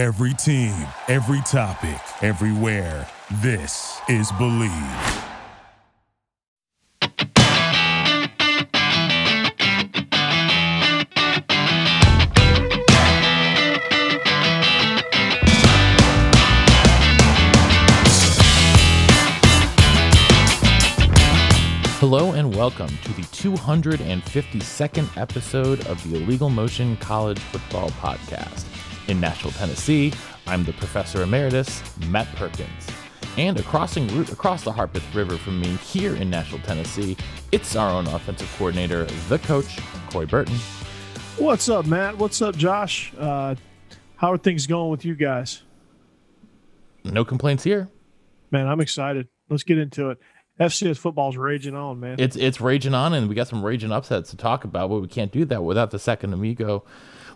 Every team, every topic, everywhere. This is Believe. Hello and welcome to the 252nd episode of the Illegal Motion College Football Podcast. In Nashville, Tennessee, I'm the Professor Emeritus, Matt Perkins. And a crossing route across the Harpeth River from me here in Nashville, Tennessee, it's our own offensive coordinator, the coach, Corey Burton. What's up, Matt? What's up, Josh? Uh, how are things going with you guys? No complaints here. Man, I'm excited. Let's get into it. FCS football's raging on, man. It's it's raging on, and we got some raging upsets to talk about. But we can't do that without the second amigo,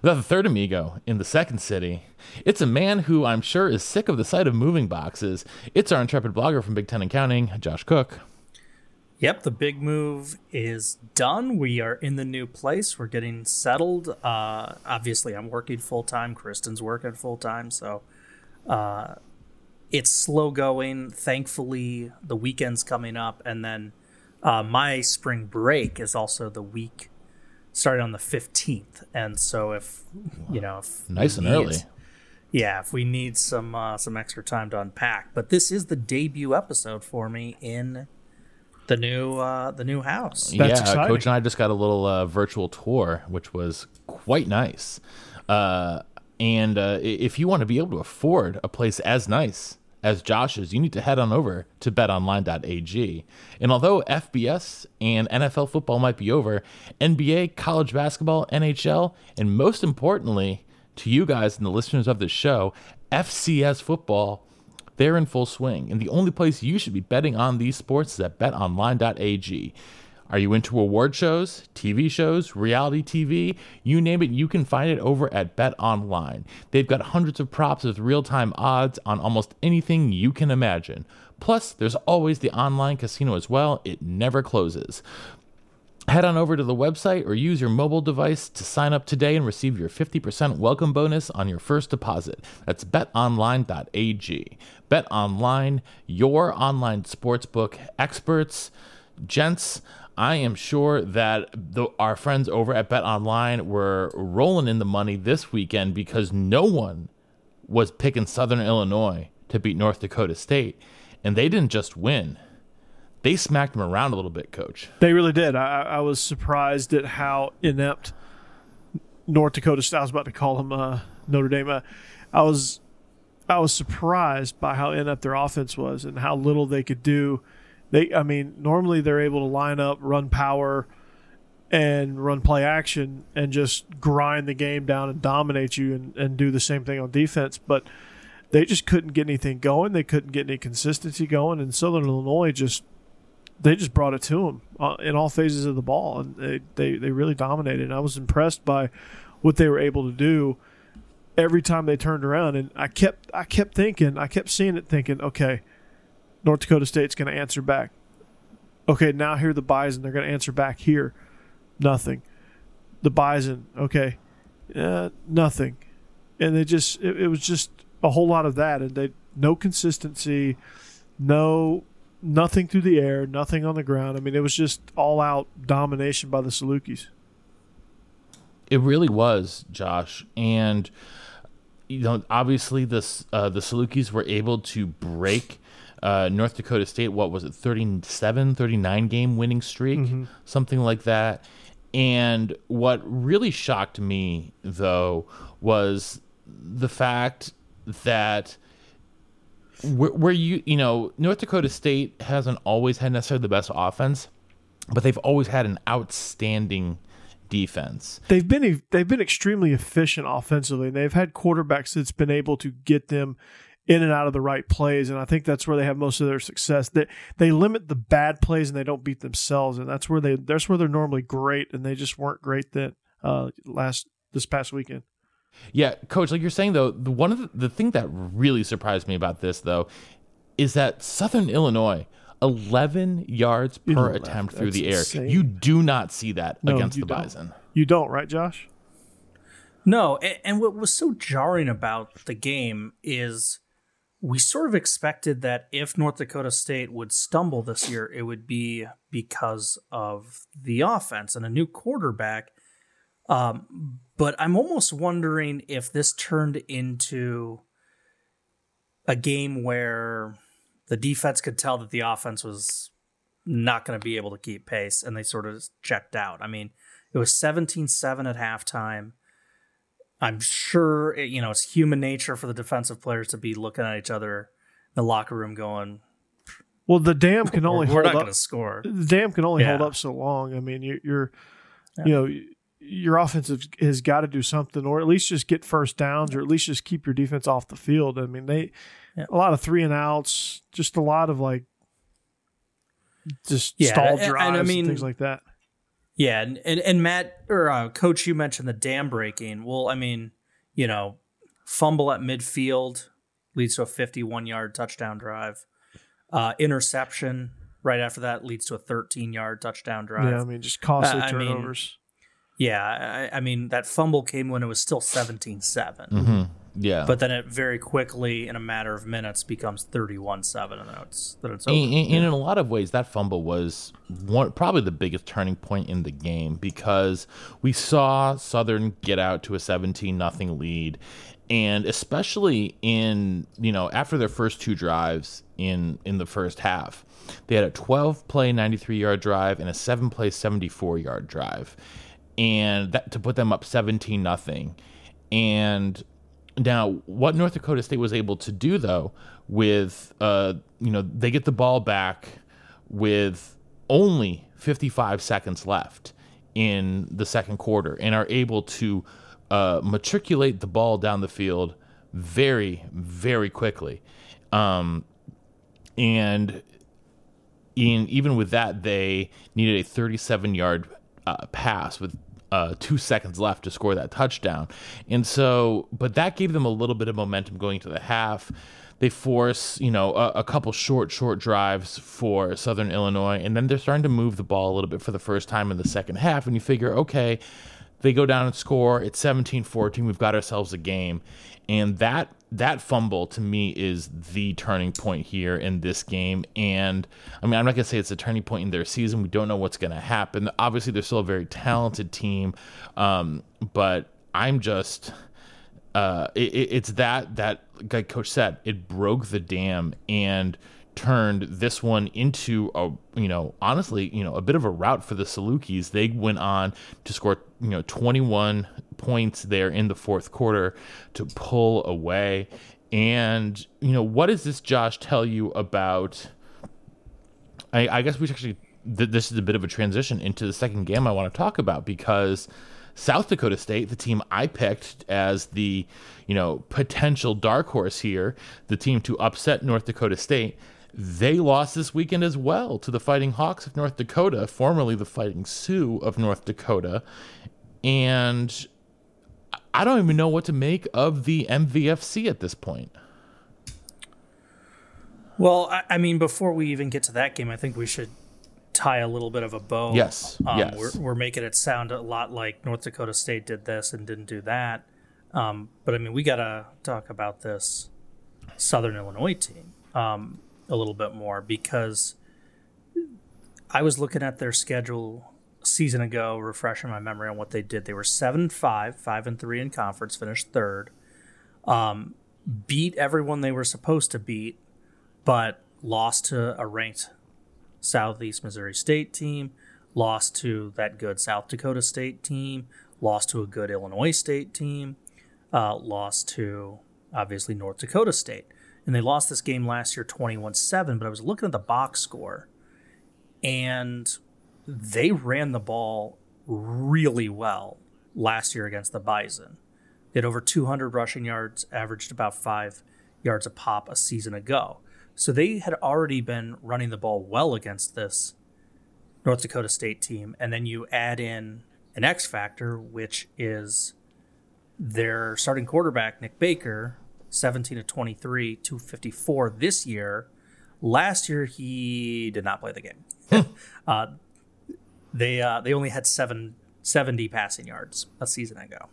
without the third amigo in the second city. It's a man who I'm sure is sick of the sight of moving boxes. It's our intrepid blogger from Big Ten and Counting, Josh Cook. Yep, the big move is done. We are in the new place. We're getting settled. Uh, obviously, I'm working full time. Kristen's working full time, so uh, it's slow going. Thankfully, the weekend's coming up, and then uh, my spring break is also the week starting on the 15th. And so, if you know, if Nice and need- early. yeah, if we need some uh, some extra time to unpack, but this is the debut episode for me in the new uh, the new house. That's yeah, exciting. Coach and I just got a little uh, virtual tour, which was quite nice. Uh, and uh, if you want to be able to afford a place as nice as Josh Josh's, you need to head on over to betonline.ag. And although FBS and NFL football might be over, NBA, college basketball, NHL, and most importantly, to you guys and the listeners of this show, FCS football they're in full swing, and the only place you should be betting on these sports is at betonline.ag. Are you into award shows, TV shows, reality TV? You name it, you can find it over at BetOnline. They've got hundreds of props with real time odds on almost anything you can imagine. Plus, there's always the online casino as well, it never closes. Head on over to the website or use your mobile device to sign up today and receive your 50% welcome bonus on your first deposit. That's betonline.ag. BetOnline, your online sportsbook experts. Gents, I am sure that the, our friends over at Bet Online were rolling in the money this weekend because no one was picking Southern Illinois to beat North Dakota State. And they didn't just win, they smacked them around a little bit, coach. They really did. I, I was surprised at how inept North Dakota. State- I was about to call them uh, Notre Dame. Uh, I was, I was surprised by how inept their offense was and how little they could do. They, I mean, normally they're able to line up, run power, and run play action, and just grind the game down and dominate you, and, and do the same thing on defense. But they just couldn't get anything going. They couldn't get any consistency going, and Southern Illinois just they just brought it to them uh, in all phases of the ball, and they, they they really dominated. And I was impressed by what they were able to do every time they turned around. And I kept I kept thinking, I kept seeing it, thinking, okay, North Dakota State's going to answer back. Okay, now here the Bison. They're going to answer back here. Nothing. The Bison. Okay, uh, nothing. And they just it, it was just a whole lot of that, and they no consistency, no nothing through the air, nothing on the ground. I mean, it was just all out domination by the Salukis. It really was, Josh, and you know, obviously, this uh, the Salukis were able to break uh, North Dakota State. What was it, 37, 39 game winning streak, something like that. And what really shocked me, though, was the fact that where, where you you know North Dakota State hasn't always had necessarily the best offense, but they've always had an outstanding defense. They've been they've been extremely efficient offensively, and they've had quarterbacks that's been able to get them in and out of the right plays, and I think that's where they have most of their success. They they limit the bad plays and they don't beat themselves, and that's where they that's where they're normally great, and they just weren't great that uh, last this past weekend. Yeah, coach, like you're saying though, the one of the, the thing that really surprised me about this though is that Southern Illinois 11 yards per 11, attempt through that's the air. insane. You do not see that No, against the don't. Bison. You don't, right, Josh? No, and, and what was so jarring about the game is we sort of expected that if North Dakota State would stumble this year, it would be because of the offense and a new quarterback. Um, but I'm almost wondering if this turned into a game where the defense could tell that the offense was not going to be able to keep pace and they sort of checked out. I mean, it was 17 7 at halftime. I'm sure, you know, it's human nature for the defensive players to be looking at each other in the locker room going, Well, the dam can only we're hold not up. going to score. The dam can only hold up so long. I mean, you're, you're you know, your offense has, got to do something, or at least just get first downs, or at least just keep your defense off the field. I mean, they Yeah. a lot of three and outs, just a lot of like just Yeah, stall and- and drives I and things like that. Yeah, and, and, and Matt or uh, Coach, you mentioned the dam breaking. Well, I mean, you know, fumble at midfield leads to a 51 yard touchdown drive. Uh, interception right after that leads to a 13 yard touchdown drive. Yeah, I mean, just costly Uh, I mean, turnovers. Yeah, I, I mean that fumble came when it was still 17-7. Mm-hmm. Yeah. But then it very quickly, in a matter of minutes, becomes 31-7, and then it's then it's over. And, and- and in a lot of ways, that fumble was one probably the biggest turning point in the game because we saw Southern get out to a 17 nothing lead, and especially in you know after their first two drives in in the first half, they had a 12 play 93 yard drive and a 7 play 74 yard drive, and that to put them up 17 nothing, and now, what North Dakota State was able to do, though, with uh, you know, they get the ball back with only 55 seconds left in the second quarter, and are able to uh, matriculate the ball down the field very, very quickly. Um, and in even with that, they needed a 37 yard uh, pass with uh, two seconds left to score that touchdown. And so, but that gave them a little bit of momentum going into the half. They force, you know, a, a couple short, short drives for Southern Illinois, and then they're starting to move the ball a little bit for the first time in the second half. And you figure, okay, they go down and score. It's 17-14. We've got ourselves a game. And that that fumble to me is the turning point here in this game. And I mean, I'm not gonna say it's a turning point in their season. We don't know what's gonna happen. Obviously, they're still a very talented team, um, but I'm just uh, it, it- it's that that like coach said it broke the dam and turned this one into a you know honestly you know a bit of a rout for the Salukis. They went on to score you know 21 points there in the fourth quarter to pull away. And you know what does this Josh tell you about? I, I guess we actually th- this is a bit of a transition into the second game I want to talk about because South Dakota State, the team I picked as the you know potential dark horse here, the team to upset North Dakota State, they lost this weekend as well to the Fighting Hawks of North Dakota, formerly the Fighting Sioux of North Dakota, and I don't even know what to make of the MVFC at this point. Well, I, I mean, before we even get to that game, I think we should tie a little bit of a bow. Yes, um, yes. We're, we're making it sound a lot like North Dakota State did this and didn't do that. Um, but I mean, we got to talk about this Southern Illinois team um, a little bit more because I was looking at their schedule season ago, refreshing my memory on what they did. They were seven five, five and three in conference, finished third. Um, beat everyone they were supposed to beat, but lost to a ranked Southeast Missouri State team, lost to that good South Dakota State team, lost to a good Illinois State team, uh, lost to obviously North Dakota State. And they lost this game last year 21 7, but I was looking at the box score and they ran the ball really well last year against the Bison. They had over 200 rushing yards, averaged about five yards a pop a season ago. So they had already been running the ball well against this North Dakota State team. And then you add in an X factor, which is their starting quarterback, Nick Baker, 17 to 23, 254 this year. Last year, he did not play the game. uh, they uh, they only had seven, 70 passing yards a season ago.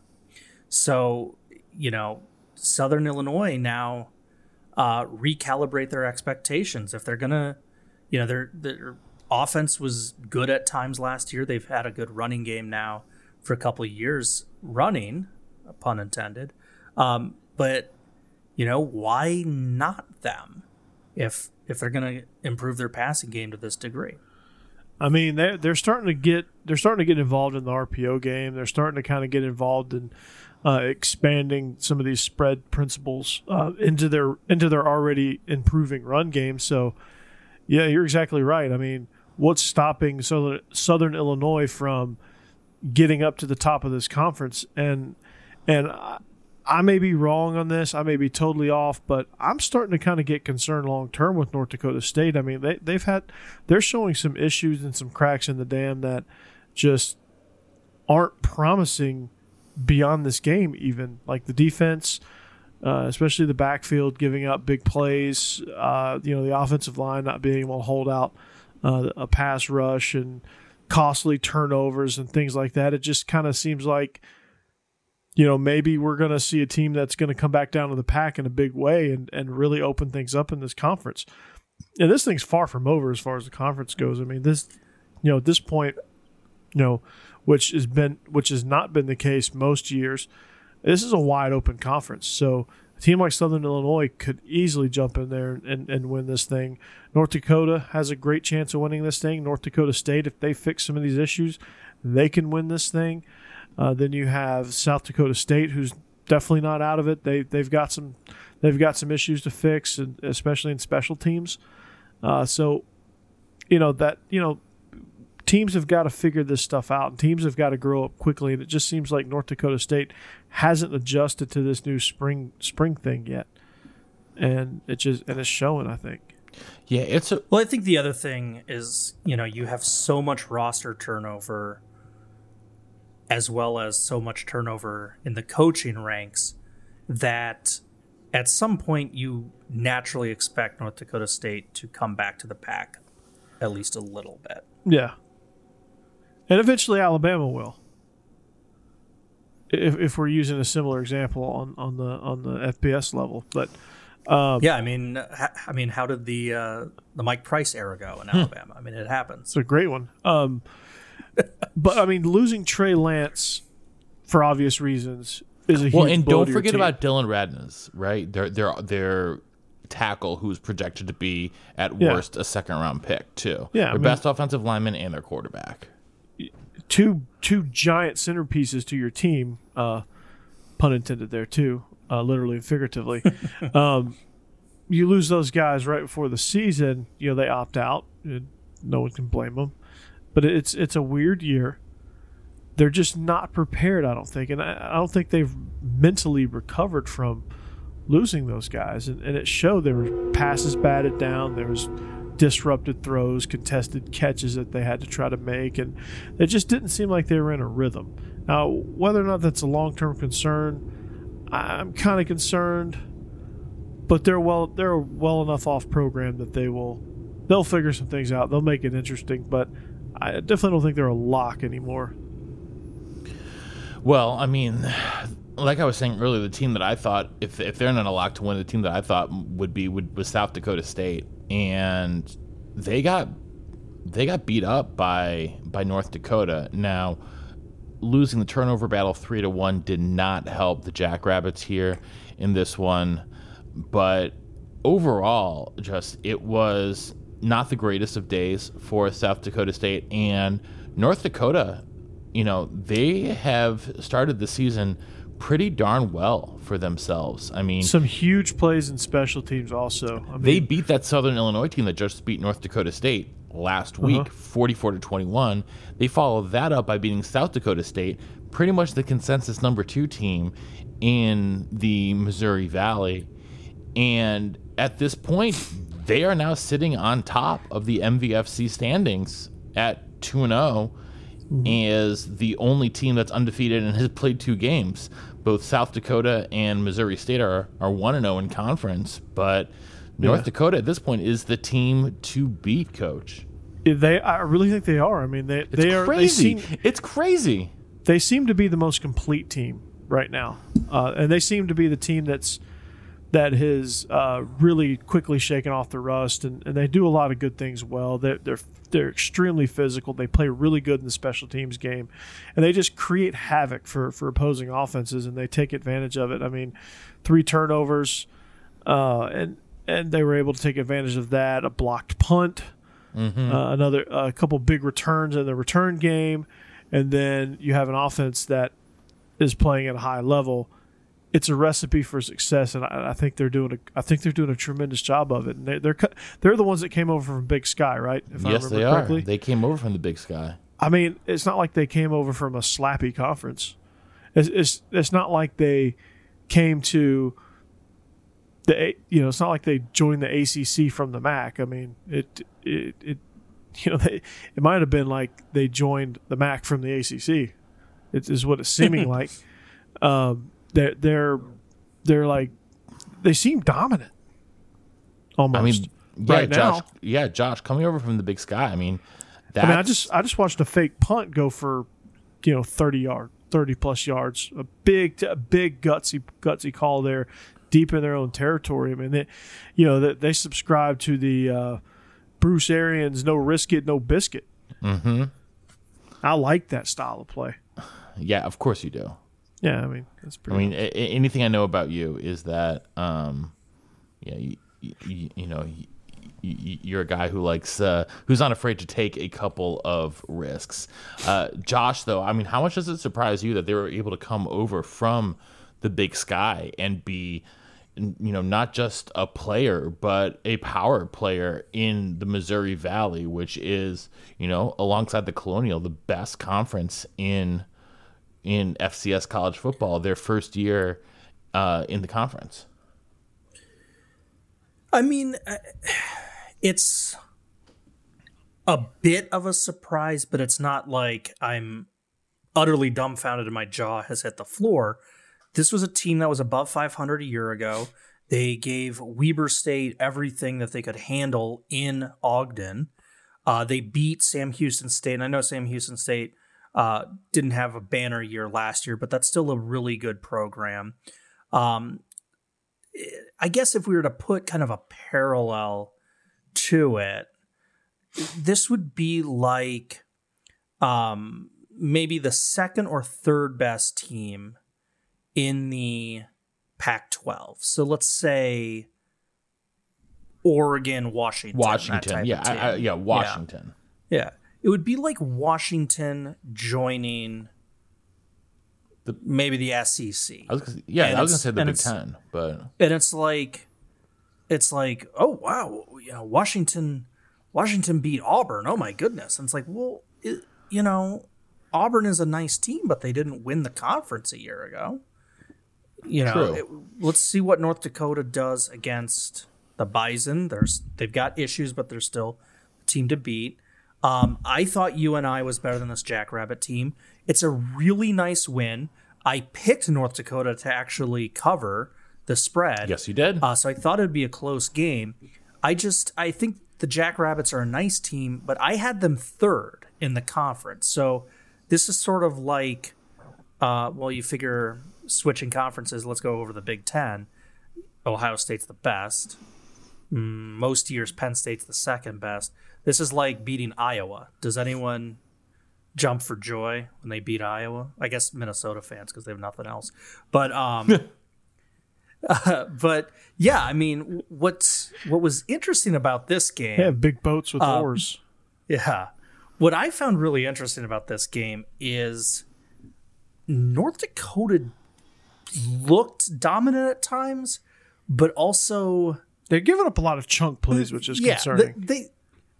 So, you know, Southern Illinois now uh, recalibrate their expectations. If they're to, you know, their, their offense was good at times last year. They've had a good running game now for a couple of years running, pun intended. Um, but, you know, why not them if if they're to improve their passing game to this degree? I mean, they're they're starting to get they're starting to get involved in the RPO game. They're starting to kind of get involved in uh, expanding some of these spread principles uh, into their into their already improving run game. So, yeah, you're exactly right. I mean, what's stopping Southern Southern Illinois from getting up to the top of this conference? And and I, may be wrong on this. I may be totally off, but I'm starting to kind of get concerned long term with North Dakota State. I mean, they they've had they're showing some issues and some cracks in the dam that just aren't promising beyond this game. Even like the defense, uh, especially the backfield, giving up big plays. Uh, you know, the offensive line not being able to hold out uh, a pass rush and costly turnovers and things like that. It just kind of seems like you know, maybe we're going to see a team that's going to come back down to the pack in a big way and, and really open things up in this conference. And this thing's far from over as far as the conference goes. I mean, this, you know, at this point, you know, which has been, which has not been the case most years, this is a wide open conference. So a team like Southern Illinois could easily jump in there and, and win this thing. North Dakota has a great chance of winning this thing. North Dakota State, if they fix some of these issues, they can win this thing. Uh, then you have South Dakota State, who's definitely not out of it. They they've got some they've got some issues to fix, and especially in special teams. Uh, so, you know that you know teams have got to figure this stuff out, and teams have got to grow up quickly. And it just seems like North Dakota State hasn't adjusted to this new spring spring thing yet, and it just and it's showing. I think. Yeah, it's a well. I think the other thing is you know you have so much roster turnover as well as so much turnover in the coaching ranks that at some point you naturally expect North Dakota State to come back to the pack at least a little bit. Yeah. And eventually Alabama will. If, if we're using a similar example on, on the on the FBS level, but um, yeah, I mean, I mean, how did the uh, the Mike Price era go in hmm. Alabama? I mean, it happens. It's a great one. Um, but I mean, losing Trey Lance for obvious reasons is a well, and don't forget about Dillon Radunz, right? Their their their tackle who's projected to be at yeah. worst a second round pick too. Yeah, their I mean, best offensive lineman and their quarterback. Two two giant centerpieces to your team, uh, pun intended there too, uh, literally and figuratively. um, you lose those guys right before the season. You know they opt out. No one can blame them but it's it's a weird year. They're just not prepared, I don't think, and I, I don't think they've mentally recovered from losing those guys. And, and it showed there were passes batted down, there was disrupted throws, contested catches that they had to try to make, and it just didn't seem like they were in a rhythm. Now, whether or not that's a long term concern, I'm kind of concerned, but they're well they're well enough off program that they will they'll figure some things out. They'll make it interesting, but I definitely don't think they're a lock anymore. Well, I mean, like I was saying earlier, the team that I thought if if they're not a lock to win, the team that I thought would be would was South Dakota State, and they got they got beat up by by North Dakota. Now, losing the turnover battle three to one did not help the Jackrabbits here in this one, but overall, just it was not the greatest of days for South Dakota State and North Dakota. You know, they have started the season pretty darn well for themselves. I mean, some huge plays in special teams also. I mean, they beat that Southern Illinois team that just beat North Dakota State last uh-huh. week, uh-huh. 44 to 21. They followed that up by beating South Dakota State, pretty much the consensus number 2 team in the Missouri Valley. And at this point, they are now sitting on top of the MVFC standings at 2 0 is the only team that's undefeated and has played two games. Both South Dakota and Missouri State are, are 1 0 in conference, but North yeah. Dakota at this point is the team to beat, coach. They, I really think they are. I mean, they, it's they are. Crazy. They seem, it's crazy. They seem to be the most complete team right now, uh, and they seem to be the team that's that has uh, really quickly shaken off the rust, and, and they do a lot of good things well. They're, they're they're extremely physical. They play really good in the special teams game, and they just create havoc for for opposing offenses, and they take advantage of it. I mean, three turnovers, uh, and and they were able to take advantage of that. A blocked punt, Mm-hmm. uh, another a couple big returns in the return game, and then you have an offense that is playing at a high level. It's a recipe for success, and I, I think they're doing a I think they're doing a tremendous job of it. And they, they're they're the ones that came over from Big Sky, right? If yes, they are. They came over from the Big Sky. I mean, it's not like they came over from a slappy conference. It's it's, it's not like they came to the you know it's not like they joined the ACC from the MAC. I mean, it it it you know they it might have been like they joined the MAC from the ACC. It is what it's seeming like. Um, they're they're they're like they seem dominant. Almost. I mean, yeah, right Josh. now. Yeah, Josh, coming over from the Big Sky. I mean, I mean, I just I just watched a fake punt go for, you know, thirty yard, thirty plus yards. A big, a big gutsy, gutsy call there, deep in their own territory. I mean, they, you know, they, they subscribe to the uh, Bruce Arians "no risk it, no biscuit." Mm-hmm. I like that style of play. yeah, of course you do. Yeah, I mean, that's pretty. I mean, a- anything I know about you is that, um, yeah, you, you, you know, you, you're a guy who likes, uh, who's not afraid to take a couple of risks. Uh, Josh, though, I mean, how much does it surprise you that they were able to come over from the Big Sky and be, you know, not just a player, but a power player in the Missouri Valley, which is, you know, alongside the Colonial, the best conference in in FCS college football their first year uh, in the conference. I mean, it's a bit of a surprise, but it's not like I'm utterly dumbfounded and my jaw has hit the floor. This was a team that was above 500 a year ago. They gave Weber State everything that they could handle in Ogden. Uh, they beat Sam Houston State, and I know Sam Houston State uh, didn't have a banner year last year, but that's still a really good program. Um, I guess if we were to put kind of a parallel to it, this would be like um, maybe the second or third best team in the Pac 12. So let's say Oregon, Washington. Washington, yeah, I, I, yeah, Washington. Yeah. It would be like Washington joining The- maybe the SEC. I was, gonna, yeah, And I was gonna say the Big Ten, but and it's like it's like oh wow you know washington washington beat auburn. Oh my goodness. And it's like well it, you know auburn is a nice team but they didn't win the conference a year ago. You know it- let's see what north dakota does against the bison. There's they've got issues but they're still a team to beat um, i thought you and I was better than this jackrabbit team it's a really nice win i picked north dakota to actually cover the spread yes, you did. uh, so I thought it'd be a close game. I just I think the Jackrabbits are a nice team, but I had them third in the conference. So this is sort of like, uh, well, you figure switching conferences. Let's go over the Big Ten. Ohio State's the best. Mm, most years, Penn State's the second best. This is like beating Iowa. Does anyone jump for joy when they beat Iowa? I guess Minnesota fans because they have nothing else. But um, but yeah, I mean, what's what was interesting about this game? have big boats with Um, oars. Yeah. What I found really interesting about this game is North Dakota looked dominant at times, but also They're giving up a lot of chunk plays, which is yeah, concerning. They, they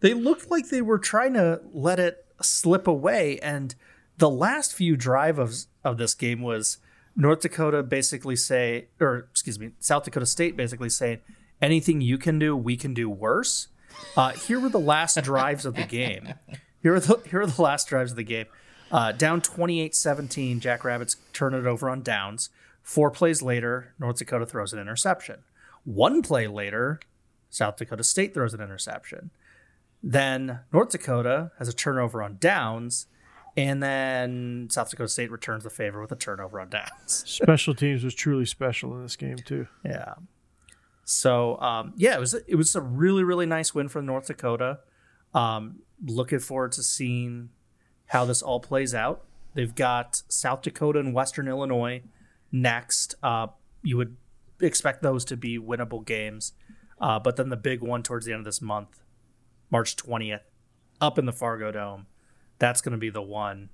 they looked like they were trying to let it slip away, and the last few drive of of this game was North Dakota basically say, or excuse me, South Dakota State basically saying, anything you can do, we can do worse. Uh, here were the last drives of the game. Here are the here are the last drives of the game. Uh, down 28-17, Jackrabbits turn it over on downs. Four plays later, North Dakota throws an interception. One play later, South Dakota State throws an interception. Then North Dakota has a turnover on downs, And then South Dakota State returns the favor with a turnover on downs. Special teams was truly special in this game too. Yeah. So um, yeah, it was it was a really really nice win for North Dakota. Um, looking forward to seeing how this all plays out. They've got South Dakota and Western Illinois next. Uh, you would expect those to be winnable games, uh, but then the big one towards the end of this month, March twentieth, up in the Fargo Dome. That's going to be the one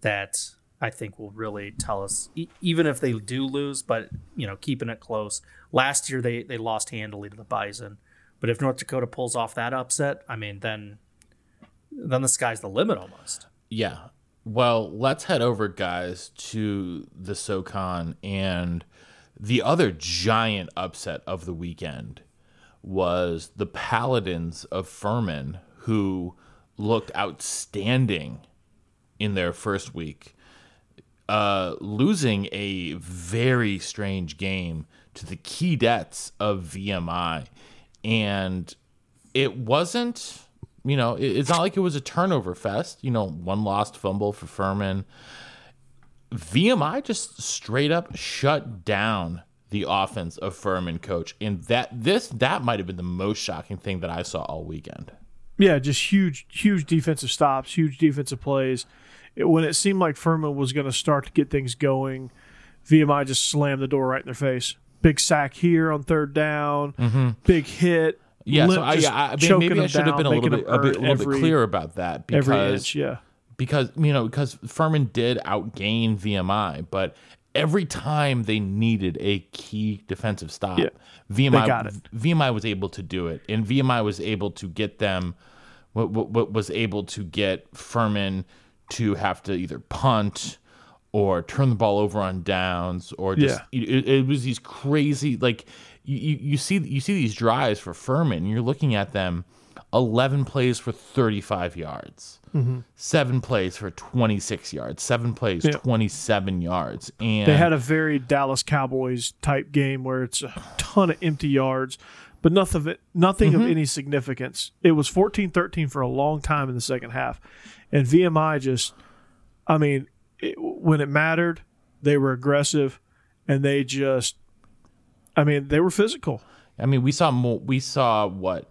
that I think will really tell us, e- even if they do lose, but you know, keeping it close. Last year they they lost handily to the Bison, but if North Dakota pulls off that upset, I mean, then then the sky's the limit almost. Yeah. Well, let's head over, guys, to the SoCon and the other giant upset of the weekend was the Paladins of Furman, who looked outstanding in their first week, uh, losing a very strange game to the key Keydets of VMI. And it wasn't, you know, it's not like it was a turnover fest, you know, one lost fumble for Furman. VMI just straight up shut down the offense of Furman coach. And that this that might have been the most shocking thing that I saw all weekend. Yeah, just huge, huge defensive stops, huge defensive plays. It, when it seemed like Furman was going to start to get things going, VMI just slammed the door right in their face. Big sack here on third down, mm-hmm. big hit. Yeah, so I, yeah, I mean, maybe I should have been a little bit, a bit, a little bit every- clearer about that Every because inch, yeah. because you know because Furman did outgain VMI, but every time they needed a key defensive stop, Yeah, VMI got it. VMI was able to do it, and VMI was able to get them. What, what, what was able to get Furman to have to either punt or turn the ball over on downs or just it, it was these crazy like you, you see you see these drives for Furman and you're looking at them 11 plays for 35 yards seven plays for 26 yards seven plays Mm-hmm. Yeah. 27 yards and They had a very Dallas Cowboys type game where it's a ton of empty yards, but nothing of it, nothing Mm-hmm. of any significance. It was 14-13 for a long time in the second half, and VMI just, I mean, it, when it mattered, they were aggressive, and they just, I mean, they were physical. I mean, we saw more. We saw what?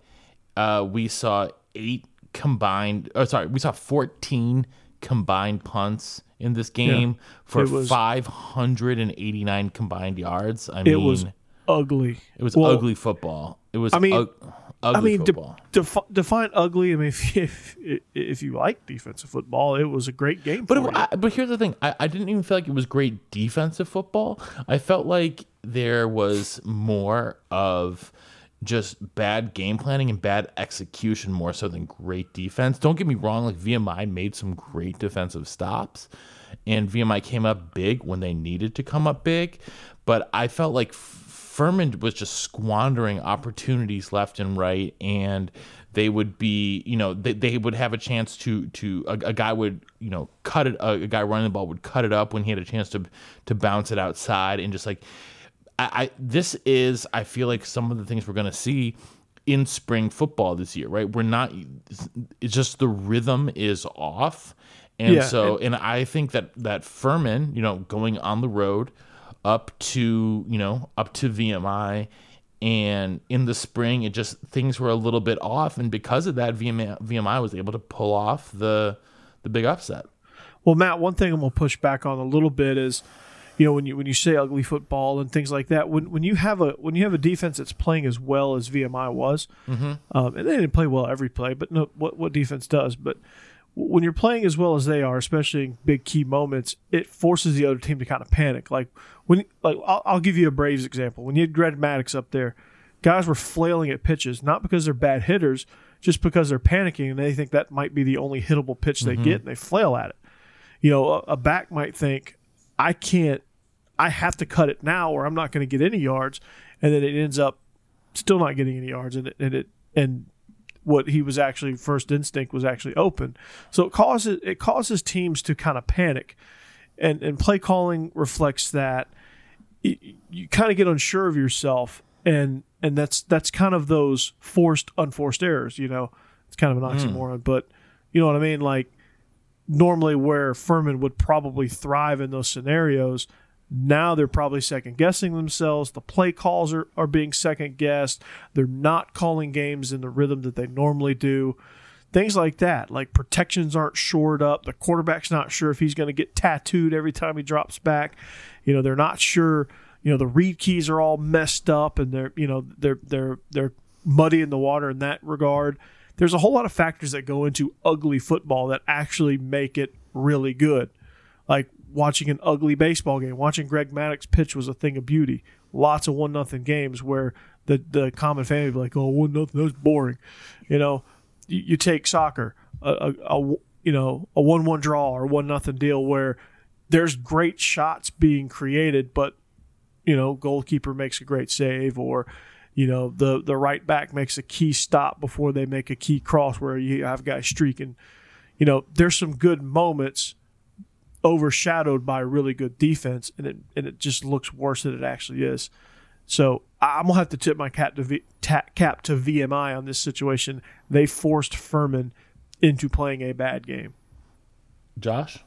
Uh, we saw eight combined. Oh, sorry, we saw fourteen combined punts in this game for was- five hundred and eighty nine combined yards. I mean, It was ugly. it was Well, ugly football. It was. I mean- I mean, de- defi- define ugly. I mean, if, if if you like defensive football, it was a great game. But it. I, but here's the thing: I, I didn't even feel like it was great defensive football. I felt like there was more of just bad game planning and bad execution more so than great defense. Don't get me wrong; like VMI made some great defensive stops, and VMI came up big when they needed to come up big. But I felt like Furman was just squandering opportunities left and right, and they would be, you know, they, they would have a chance to to a, a guy would, you know, cut it. A, a guy running the ball would cut it up when he had a chance to to bounce it outside, and just like, I, I this is, I feel like some of the things we're gonna see in spring football this year, right? We're not. It's just the rhythm is off, and Yeah, so and I think that that Furman, you know, going on the road up to you know up to VMI and in the spring it just things were a little bit off and because of that VMI, VMI was able to pull off the the big upset. Well, Matt, one thing I'm gonna push back on a little bit is, you know, when you when you say ugly football and things like that, when when you have a when you have a defense that's playing as well as VMI was, um, and they didn't play well every play, but no, what what defense does, but when you're playing as well as they are, especially in big key moments, it forces the other team to kind of panic. Like when, like I'll, I'll give you a Braves example. When you had Greg Maddux up there, guys were flailing at pitches, not because they're bad hitters, just because they're panicking and they think that might be the only hittable pitch they get, and they flail at it. You know, a, a back might think, I can't, I have to cut it now, or I'm not going to get any yards, and then it ends up still not getting any yards, and it, and it and what he was actually first instinct was actually open. So it causes it causes teams to kind of panic, and and play calling reflects that. You, you kind of get unsure of yourself, and and that's that's kind of those forced unforced errors. You know, it's kind of an hmm. oxymoron, but you know what I mean. Like normally where Furman would probably thrive in those scenarios. Now they're probably second guessing themselves. The play calls are, are being second guessed. They're not calling games in the rhythm that they normally do. Things like that, like protections aren't shored up. The quarterback's not sure if he's going to get tattooed every time he drops back. You know, they're not sure. You know, the read keys are all messed up, and they're you know they're they're they're muddy in the water in that regard. There's a whole lot of factors that go into ugly football that actually make it really good. Like watching an ugly baseball game, watching Greg Maddux pitch was a thing of beauty. Lots of one nothing games where the the common fan would be like, "Oh, one nothing, that's boring," you know you, you take soccer, a, a, a you know a one one draw or one nothing deal where there's great shots being created, but you know goalkeeper makes a great save or you know the the right back makes a key stop before they make a key cross where you have guys streaking. You know, there's some good moments overshadowed by really good defense, and it and it just looks worse than it actually is. So I'm gonna have to tip my cap to v, ta, cap to VMI on this situation. They forced Furman into playing a bad game. Josh.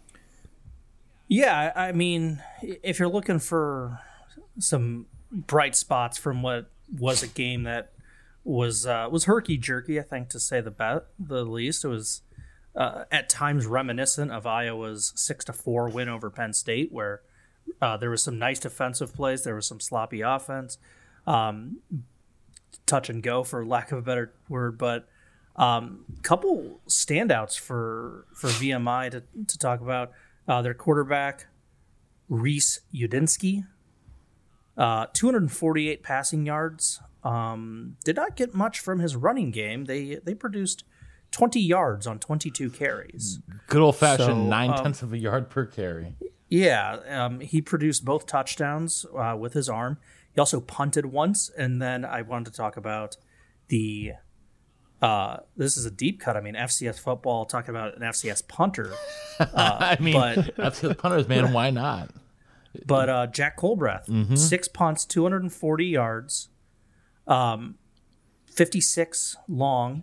Yeah, I mean, if you're looking for some bright spots from what was a game that was uh, was herky jerky, I think to say the bet the least. It was uh, at times reminiscent of Iowa's six to four win over Penn State, where uh, there was some nice defensive plays, there was some sloppy offense, um, touch and go for lack of a better word, but um, couple standouts for for VMI to, to talk about. Uh, their quarterback Reece Udinski, uh, 248 passing yards. Um, did not get much from his running game. They they produced 20 yards on 22 carries. Good old fashioned So, nine um, tenths of a yard per carry. Yeah, um, he produced both touchdowns uh, with his arm. He also punted once, and then I wanted to talk about the. Uh, this is a deep cut. I mean, FCS football talking about an FCS punter, I mean, but- the punters, man. Why not? But uh, Jack Colbreath, six punts, 240 yards, um, 56 long.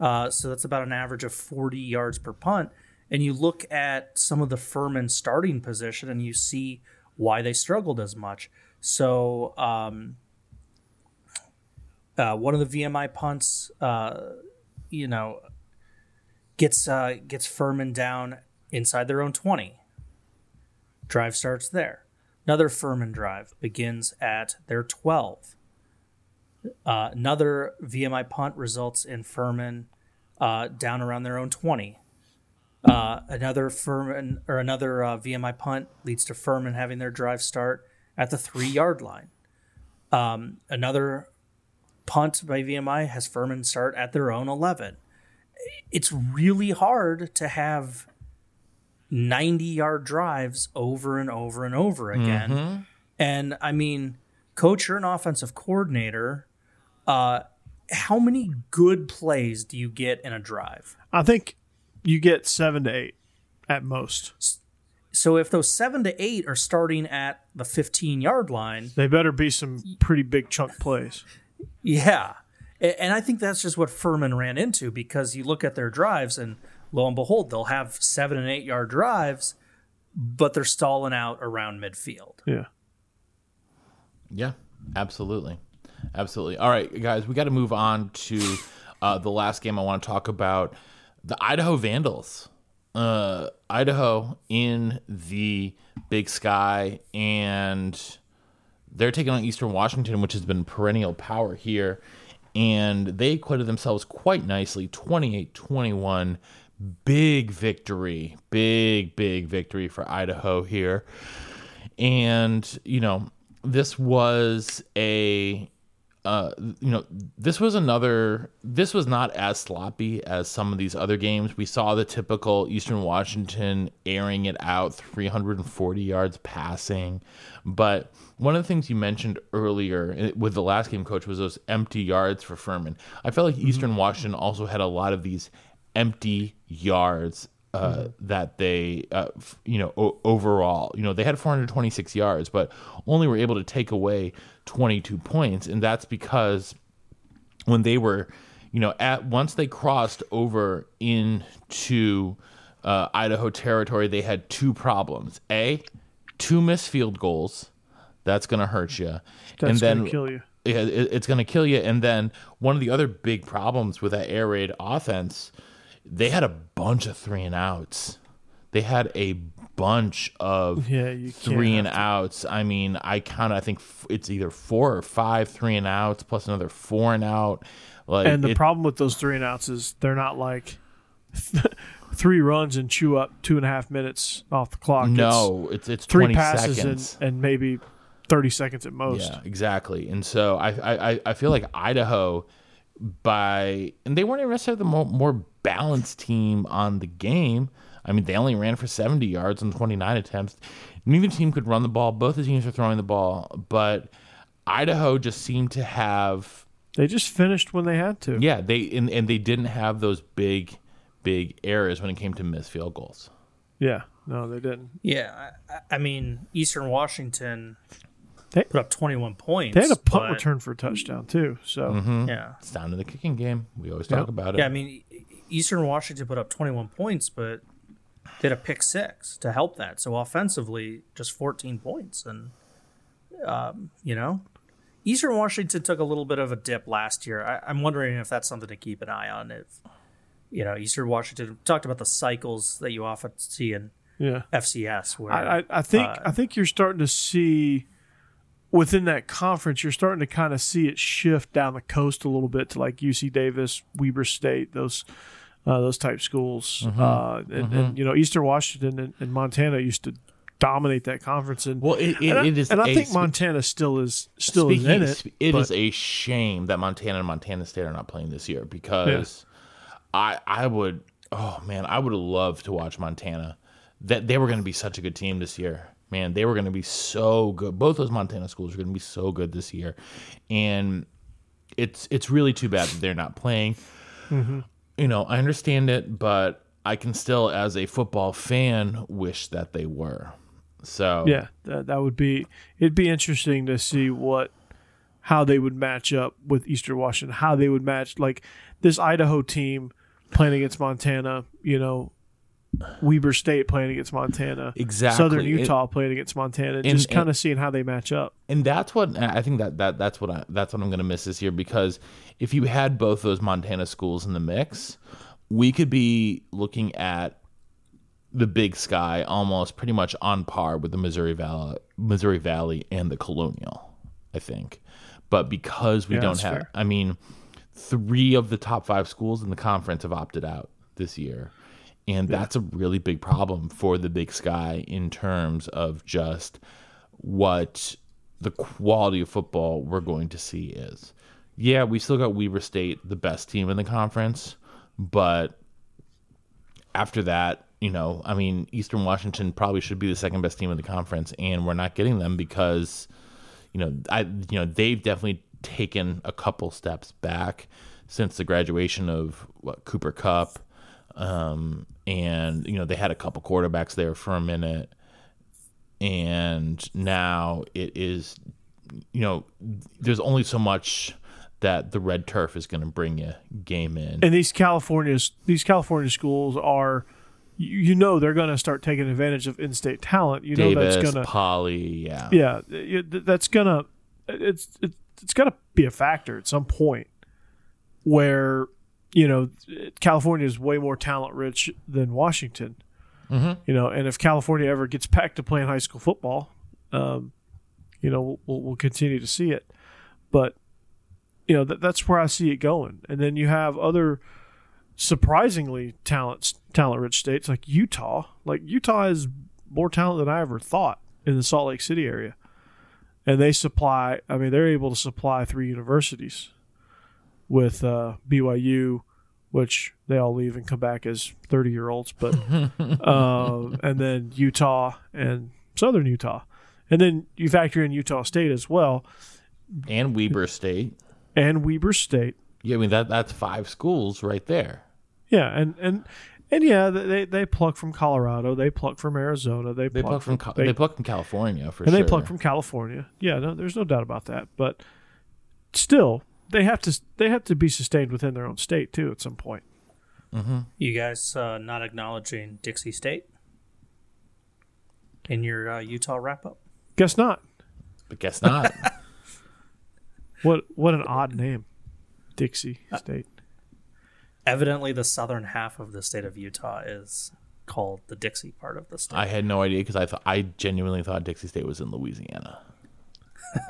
Uh, so that's about an average of 40 yards per punt. And you look at some of the Furman starting position and you see why they struggled as much. So um, uh, one of the VMI punts, uh, you know, gets uh, gets Furman down inside their own 20. Drive starts there. Another Furman drive begins at their 12. Uh, another VMI punt results in Furman uh, down around their own 20. Uh, another Furman or another uh, VMI punt leads to Furman having their drive start at the three yard line. Um, another punt by VMI has Furman start at their own 11. It's really hard to have 90 yard drives over and over and over again. And I mean, coach, you're an offensive coordinator. Uh, how many good plays do you get in a drive? I think you get seven to eight at most. So if those seven to eight are starting at the 15 yard line, They better be some pretty big chunk plays. yeah. And I think that's just what Furman ran into because you look at their drives and lo and behold, they'll have seven and eight yard drives, but they're stalling out around midfield. Yeah. Yeah, absolutely. Absolutely. All right, guys, we got to move on to uh, the last game I want to talk about the Idaho Vandals. Uh, Idaho in the big sky, and they're taking on Eastern Washington, which has been perennial power here. And they acquitted themselves quite nicely 28 21. Big victory. Big, big victory for Idaho here. And you know this was a uh, you know this was another this was not as sloppy as some of these other games. We saw the typical eastern washington airing it out 340 yards passing. But one of the things you mentioned earlier eh, with the last game coach was those empty yards for furman. I felt like eastern washington also had a lot of these empty yards uh, that they, uh, f- you know, o- overall, you know, they had 426 yards, but only were able to take away 22 points, and that's because when they were, you know, at once they crossed over into uh, Idaho territory, they had two problems. A, two missed field goals. That's going to hurt you. That's and then gonna kill you. Yeah, it, it's going to kill you. And then one of the other big problems with that air raid offense, they had a bunch of three and outs. They had a bunch of Yeah, you three and outs. I mean, I count. I think it's either four or five three and outs plus another four and out. Like And the it- problem with those three and outs is they're not like three runs and chew up two and a half minutes off the clock. It's no, it's it's three twenty passes seconds. and, and maybe thirty seconds at most. Yeah, exactly. And so I, I, I- I feel like Idaho, by and they weren't even necessarily the more, more balanced team on the game. I mean, they only ran for seventy yards on twenty nine attempts. Neither team could run the ball. Both the teams are throwing the ball, but Idaho just seemed to have They just finished when they had to. yeah they and, and they didn't have those big big errors when it came to missed field goals. Yeah. No, they didn't. Yeah, I, I mean, Eastern Washington They- put up 21 points. They had a punt but- return for a touchdown too. So Mm-hmm. Yeah. It's down to the kicking game. We always talk Yep. about it. Yeah, I mean, Eastern Washington put up 21 points, but did a pick six to help that. So offensively, just 14 points. And, um, you know, Eastern Washington took a little bit of a dip last year. I, I'm wondering if that's something to keep an eye on. If, you know, Eastern Washington talked about the cycles that you often see in yeah. FCS where I, I, I think uh, I think you're starting to see within that conference, you're starting to kind of see it shift down the coast a little bit to like UC Davis, Weber State, those uh, those type schools. Mm-hmm. Uh, and, and you know, Eastern Washington and, and Montana used to dominate that conference. And Well, it, it, and I, it is and I think spe- Montana still is still is in it. sp- it but- is a shame that Montana and Montana State are not playing this year because I I would oh man I would love to watch Montana. That they were going to be such a good team this year. Man, they were going to be so good. Both those Montana schools are going to be so good this year, and it's it's really too bad that they're not playing. Mm-hmm. You know, I understand it, but I can still, as a football fan, wish that they were. So Yeah, that, that would be. It'd be interesting to see what how they would match up with Eastern Washington. How they would match like this Idaho team playing against Montana. You know, Weber State playing against Montana. Exactly. Southern It- Utah playing against Montana. And- just kind of seeing how they match up. and that's what I think that, that that's what I, that's what I'm going to miss this year because if you had both those Montana schools in the mix, we could be looking at the Big Sky almost pretty much on par with the Missouri Valley, Missouri Valley and the Colonial, I think. But because we Yeah, don't have, fair. I mean, three of the top five schools in the conference have opted out this year. And that's a really big problem for the Big Sky in terms of just what the quality of football we're going to see is. Yeah, we still got Weber State, the best team in the conference, but after that, you know, I mean, Eastern Washington probably should be the second best team in the conference, and we're not getting them because, you know, I, you know, they've definitely taken a couple steps back since the graduation of what, Cooper Kupp, um, and you know they had a couple quarterbacks there for a minute, and now it is, you know, there's only so much that the red turf is going to bring you game in. And these California's these California schools are. You you know they're going to start taking advantage of in-state talent. You know Davis, that's going to Poly, yeah, yeah, that's gonna it's it's it's gonna be a factor at some point where you know California is way more talent rich than Washington. Mhm. You know, and if California ever gets back to playing high school football, um, you know we'll, we'll continue to see it. But you know that that's where I see it going. And then you have other surprisingly talent talent rich states like Utah. Like Utah has more talent than I ever thought in the Salt Lake City area. And they supply I mean they're able to supply three universities with uh, BYU which they all leave and come back as 30 year olds but um, and then Utah and Southern Utah. And then you factor in Utah State as well and Weber State. and Weber State. Yeah, I mean that that's five schools right there. Yeah, and and and yeah, they they pluck from Colorado, they pluck from Arizona, they, They pluck from Cal- they, they pluck from California for sure. and sure. they pluck from California. Yeah, no, there's no doubt about that. But still, they have to they have to be sustained within their own state too at some point. You guys uh, not acknowledging Dixie State in your uh, Utah wrap up? Guess not. But guess not. What what an odd name, Dixie Uh, State. Evidently, the southern half of the state of Utah is called the Dixie part of the state. I had no idea because I thought I genuinely thought Dixie State was in Louisiana.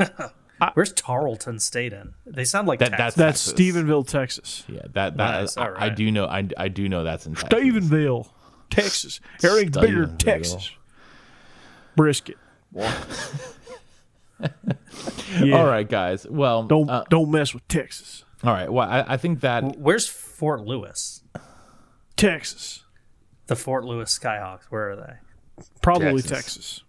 Where's Tarleton State in? They sound like That- Texas. That's Texas. Stephenville, Texas. Yeah, that that Nice, I, I do know. I, I do know that's in Texas. Stephenville, Texas. Everything's bigger. Texas. Brisket. Yeah. All right, guys. Well, Don't uh, don't mess with Texas. all right. Well, I, I think that Where's Fort Lewis? Texas. The Fort Lewis Skyhawks. Where are they? Probably Texas. Texas.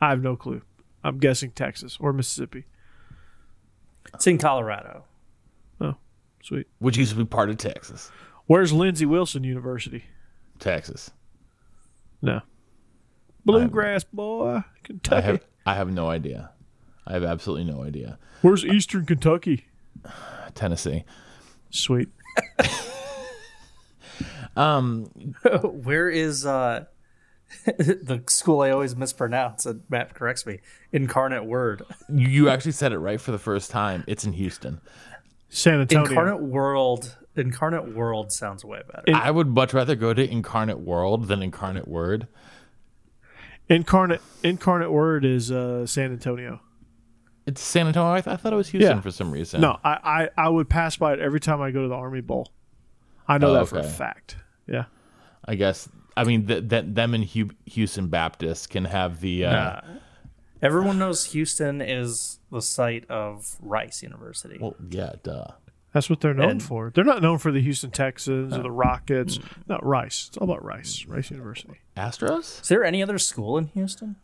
I have no clue. I'm guessing Texas or Mississippi. It's in Colorado. Oh, sweet. which used to be part of Texas, Where's Lindsey Wilson University? Texas. No. Bluegrass boy, I Kentucky. have I have no idea. I have absolutely no idea. Where's Eastern Kentucky? Tennessee. Sweet. Um, where is uh, the school I always mispronounce? And Matt corrects me. Incarnate Word. You, you actually said it right for the first time. It's in Houston. San Antonio. Incarnate World. Incarnate World sounds way better. In- I would much rather go to Incarnate World than Incarnate Word. Incarnate Incarnate Word is uh, San Antonio. It's San Antonio. I, th- I thought it was Houston Yeah. for some reason. No, I, I, I would pass by it every time I go to the Army Bowl. I know Oh, that for a fact. Yeah. I guess. I mean, th- th- them and Hu- Houston Baptist can have the. Uh, Uh, everyone knows Houston is the site of Rice University. Well, yeah, duh. That's what they're known And- for. They're not known for the Houston Texans or the Rockets. Not Rice. It's all about Rice. Rice University. Astros? is there any other school in Houston?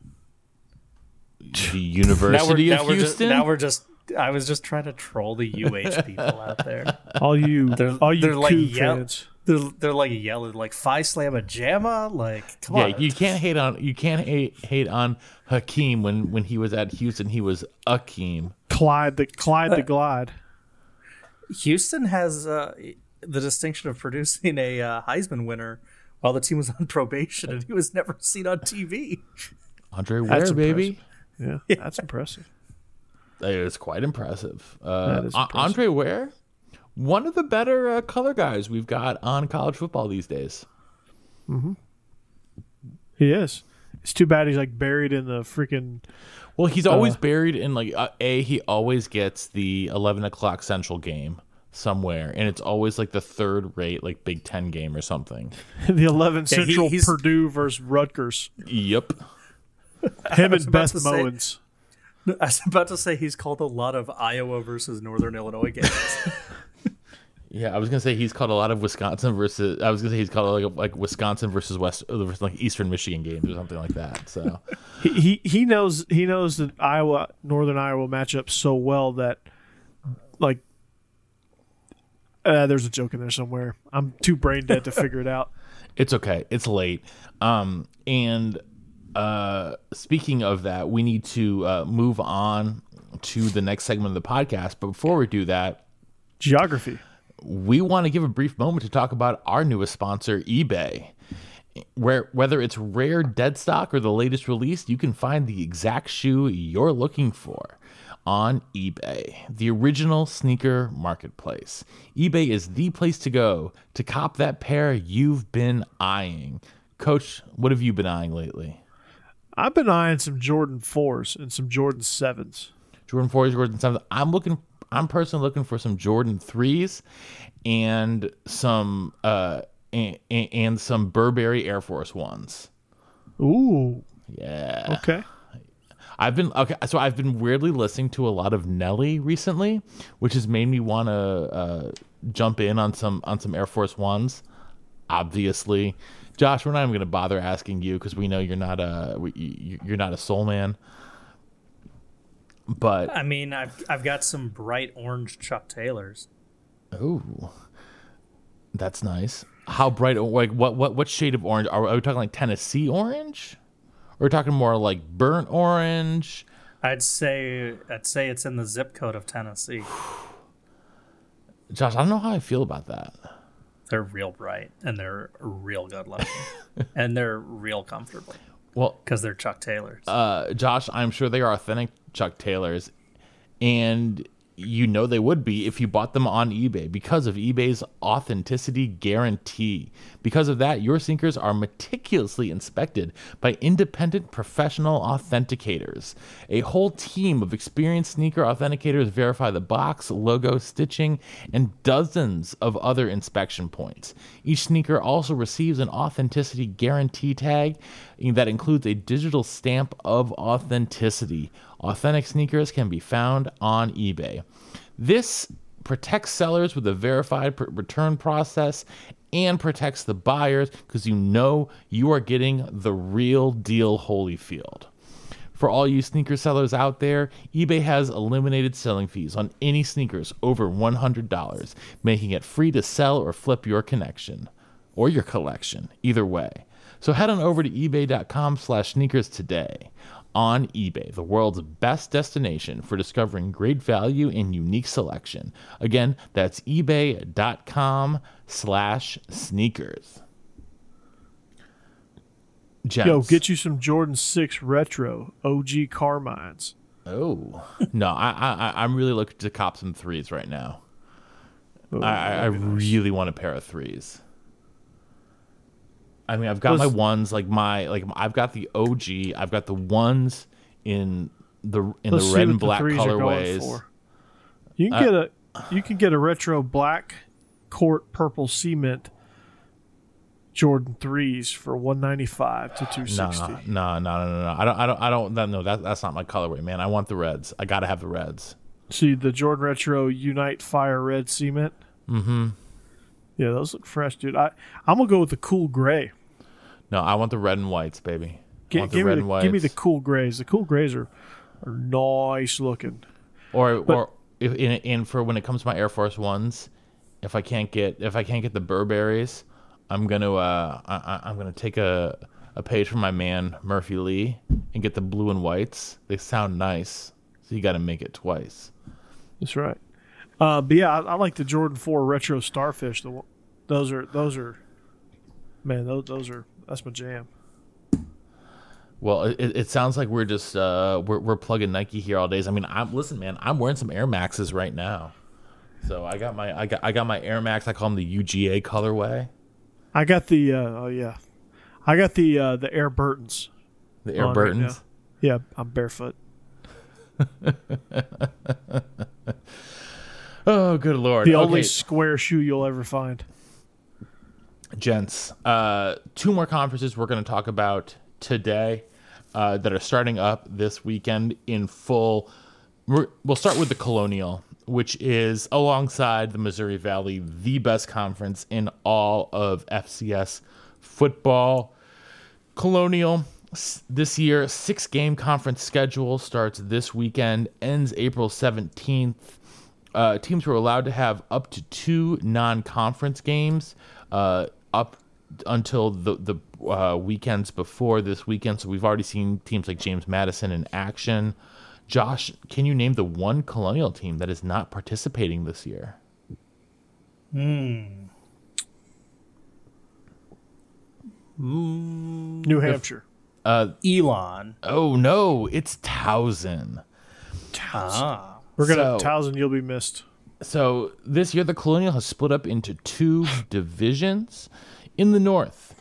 The University now of we're Houston? Just, now we're just. I was just trying to troll the UH people out there. All you, They're- all you they're like Cougs yell- fans. They're, they're like yelling like Phi Slama Jama. Like come on. yeah, on. you can't hate on you can't hate, hate on Hakeem when when he was at Houston. He was Akeem. Clyde the Clyde the Glide. Houston has uh, the distinction of producing a uh, Heisman winner while the team was on probation, and he was never seen on TV. Andre That's Ware, baby. Yeah, that's impressive. It's quite impressive. Uh, That is impressive. Andre Ware, one of the better uh, color guys we've got on college football these days. He is. It's too bad he's like buried in the freaking. Well, he's always buried in like uh, a. He always gets the eleven o'clock Central game somewhere, and it's always like the third rate like Big Ten game or something. The 11 Yeah, Central he's- Purdue versus Rutgers. Yep. Him and about Beth to say- I was about to say he's called a lot of Iowa versus Northern Illinois games. Yeah, I was gonna say he's called a lot of Wisconsin versus. I was gonna say he's called like like Wisconsin versus West uh, versus like Eastern Michigan games or something like that. So He, he he knows he knows the Iowa Northern Iowa matchup so well that like uh, there's a joke in there somewhere. I'm too brain dead to figure it out. it's okay. It's late. Um, and uh, speaking of that, we need to uh, move on to the next segment of the podcast. But before we do that, Geography. We want to give a brief moment to talk about our newest sponsor, eBay. Where whether it's rare dead stock or the latest release, you can find the exact shoe you're looking for on eBay, the original sneaker marketplace. eBay is the place to go to cop that pair you've been eyeing. Coach, what have you been eyeing lately? I've been eyeing some Jordan fours and some Jordan sevens. Jordan fours, Jordan sevens. I'm looking. I'm personally looking for some Jordan threes, and some uh and, and some Burberry Air Force ones. Ooh, Yeah, okay. I've been okay. So I've been weirdly listening to a lot of Nelly recently, which has made me want to uh, jump in on some on some Air Force ones. Obviously, Josh, we're not even going to bother asking you because we know you're not a you're not a soul man. But I mean, I've I've got some bright orange Chuck Taylors. Ooh, that's nice. How bright? Like what? What? What shade of orange are we, are we talking? Like Tennessee orange? Or are we talking more like burnt orange? I'd say I'd say it's in the zip code of Tennessee. Josh, I don't know how I feel about that. They're real bright and they're real good looking, and they're real comfortable Well, because they're Chuck Taylors. uh, Josh, I'm sure they are authentic Chuck Taylors, and you know they would be if you bought them on eBay because of eBay's authenticity guarantee. Because of that, your sneakers are meticulously inspected by independent professional authenticators. A whole team of experienced sneaker authenticators verify the box, logo, stitching, and dozens of other inspection points. Each sneaker also receives an authenticity guarantee tag that includes a digital stamp of authenticity. Authentic sneakers can be found on eBay. This protects sellers with a verified pr- return process and protects the buyers because you know you are getting the real deal Holyfield. For all you sneaker sellers out there, eBay has eliminated selling fees on any sneakers over $100, making it free to sell or flip your connection or your collection, either way. So head on over to ebay.com/sneakers today. On eBay, the world's best destination for discovering great value and unique selection. Again, that's ebay.com slash sneakers. Gents. Yo, get you some Jordan Six Retro OG Carmines. Oh no, I, I I'm really looking to cop some threes right now. Oh, I, I I really want a pair of threes. I mean, I've got my ones like my like I've got the OG. I've got the ones in the in the red and black the threes are going colorways. You can get a you can get a retro black court purple cement Jordan threes for one ninety five to two Nah, no, nah, no, no, no. I don't, I don't, I don't. That, no, that, that's not my colorway, man. I want the reds. I gotta have the reds. See the Jordan Retro Unite Fire Red Cement. Mm-hmm. Yeah, those look fresh, dude. I I'm gonna go with the cool gray. No, I want the red and whites, baby. I Gi- want the give me red the and whites. give me the cool grays. The cool grays are are nice looking. or But- or if in, in for when it comes to my Air Force ones, if I can't get if I can't get the Burberrys, I'm gonna uh I, I- I'm gonna take a a page from my man Murphy Lee and get the blue and whites. They sound nice, so you got to make it twice. That's right. Uh, but yeah, I, I like the Jordan Four Retro Starfish. The those are those are man, those those are that's my jam. Well, it, it sounds like we're just uh we're we're plugging Nike here all days. I mean, I'm listen, man. I'm wearing some Air Maxes right now. So I got my I got I got my Air Max. I call them the UGA colorway, I got the uh, oh yeah, I got the uh, the Air Burtons. the Air on right Burtons. Yeah, I'm barefoot. oh, good lord! The okay. only square shoe you'll ever find. Gents uh two more conferences we're going to talk about today uh that are starting up this weekend in full. We're, we'll start with the colonial which is alongside the missouri valley the best conference in all of fcs football. Colonial this year six game conference schedule starts this weekend ends april 17th uh, teams were allowed to have up to two non-conference games. Uh, up until the the uh, weekends before this weekend. So we've already seen teams like James Madison in action. Josh, can you name the one Colonial team that is not participating this year? hmm New Hampshire. Uh, Elon. Oh no, it's Towson. Ah. We're gonna So- Towson. You'll be missed. So this year, the Colonial has split up into two divisions. In the North,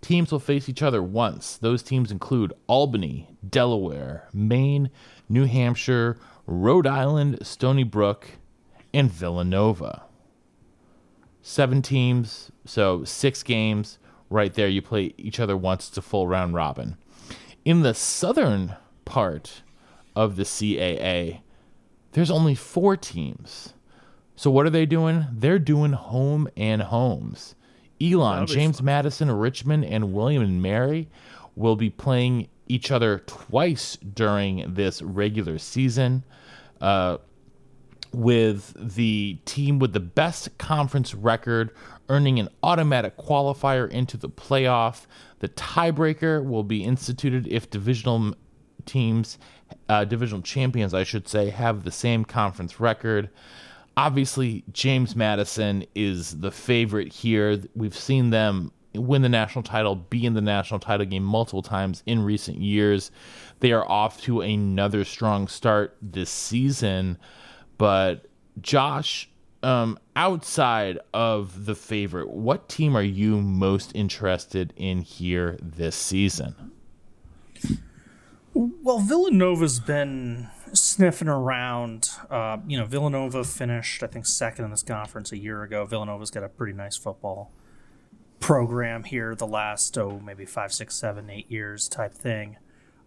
teams will face each other once. Those teams include Albany, Delaware, Maine, New Hampshire, Rhode Island, Stony Brook, and Villanova. Seven teams, so six games. Right there, you play each other once. It's a full round robin. In the southern part of the CAA, there's only four teams. So what are they doing? They're doing home and homes. Elon, James Madison, Richmond, and William and Mary will be playing each other twice during this regular season. Uh, with the team with the best conference record earning an automatic qualifier into the playoff. The tiebreaker will be instituted if divisional teams, uh, divisional champions, I should say, have the same conference record. obviously, James Madison is the favorite here. We've seen them win the national title, be in the national title game multiple times in recent years. They are off to another strong start this season. But, Josh, um, outside of the favorite, what team are you most interested in here this season? Well, Villanova's been sniffing around. Uh, you know, Villanova finished, I think, second in this conference a year ago. Villanova's got a pretty nice football program here the last, oh, maybe five, six, seven, eight years type thing.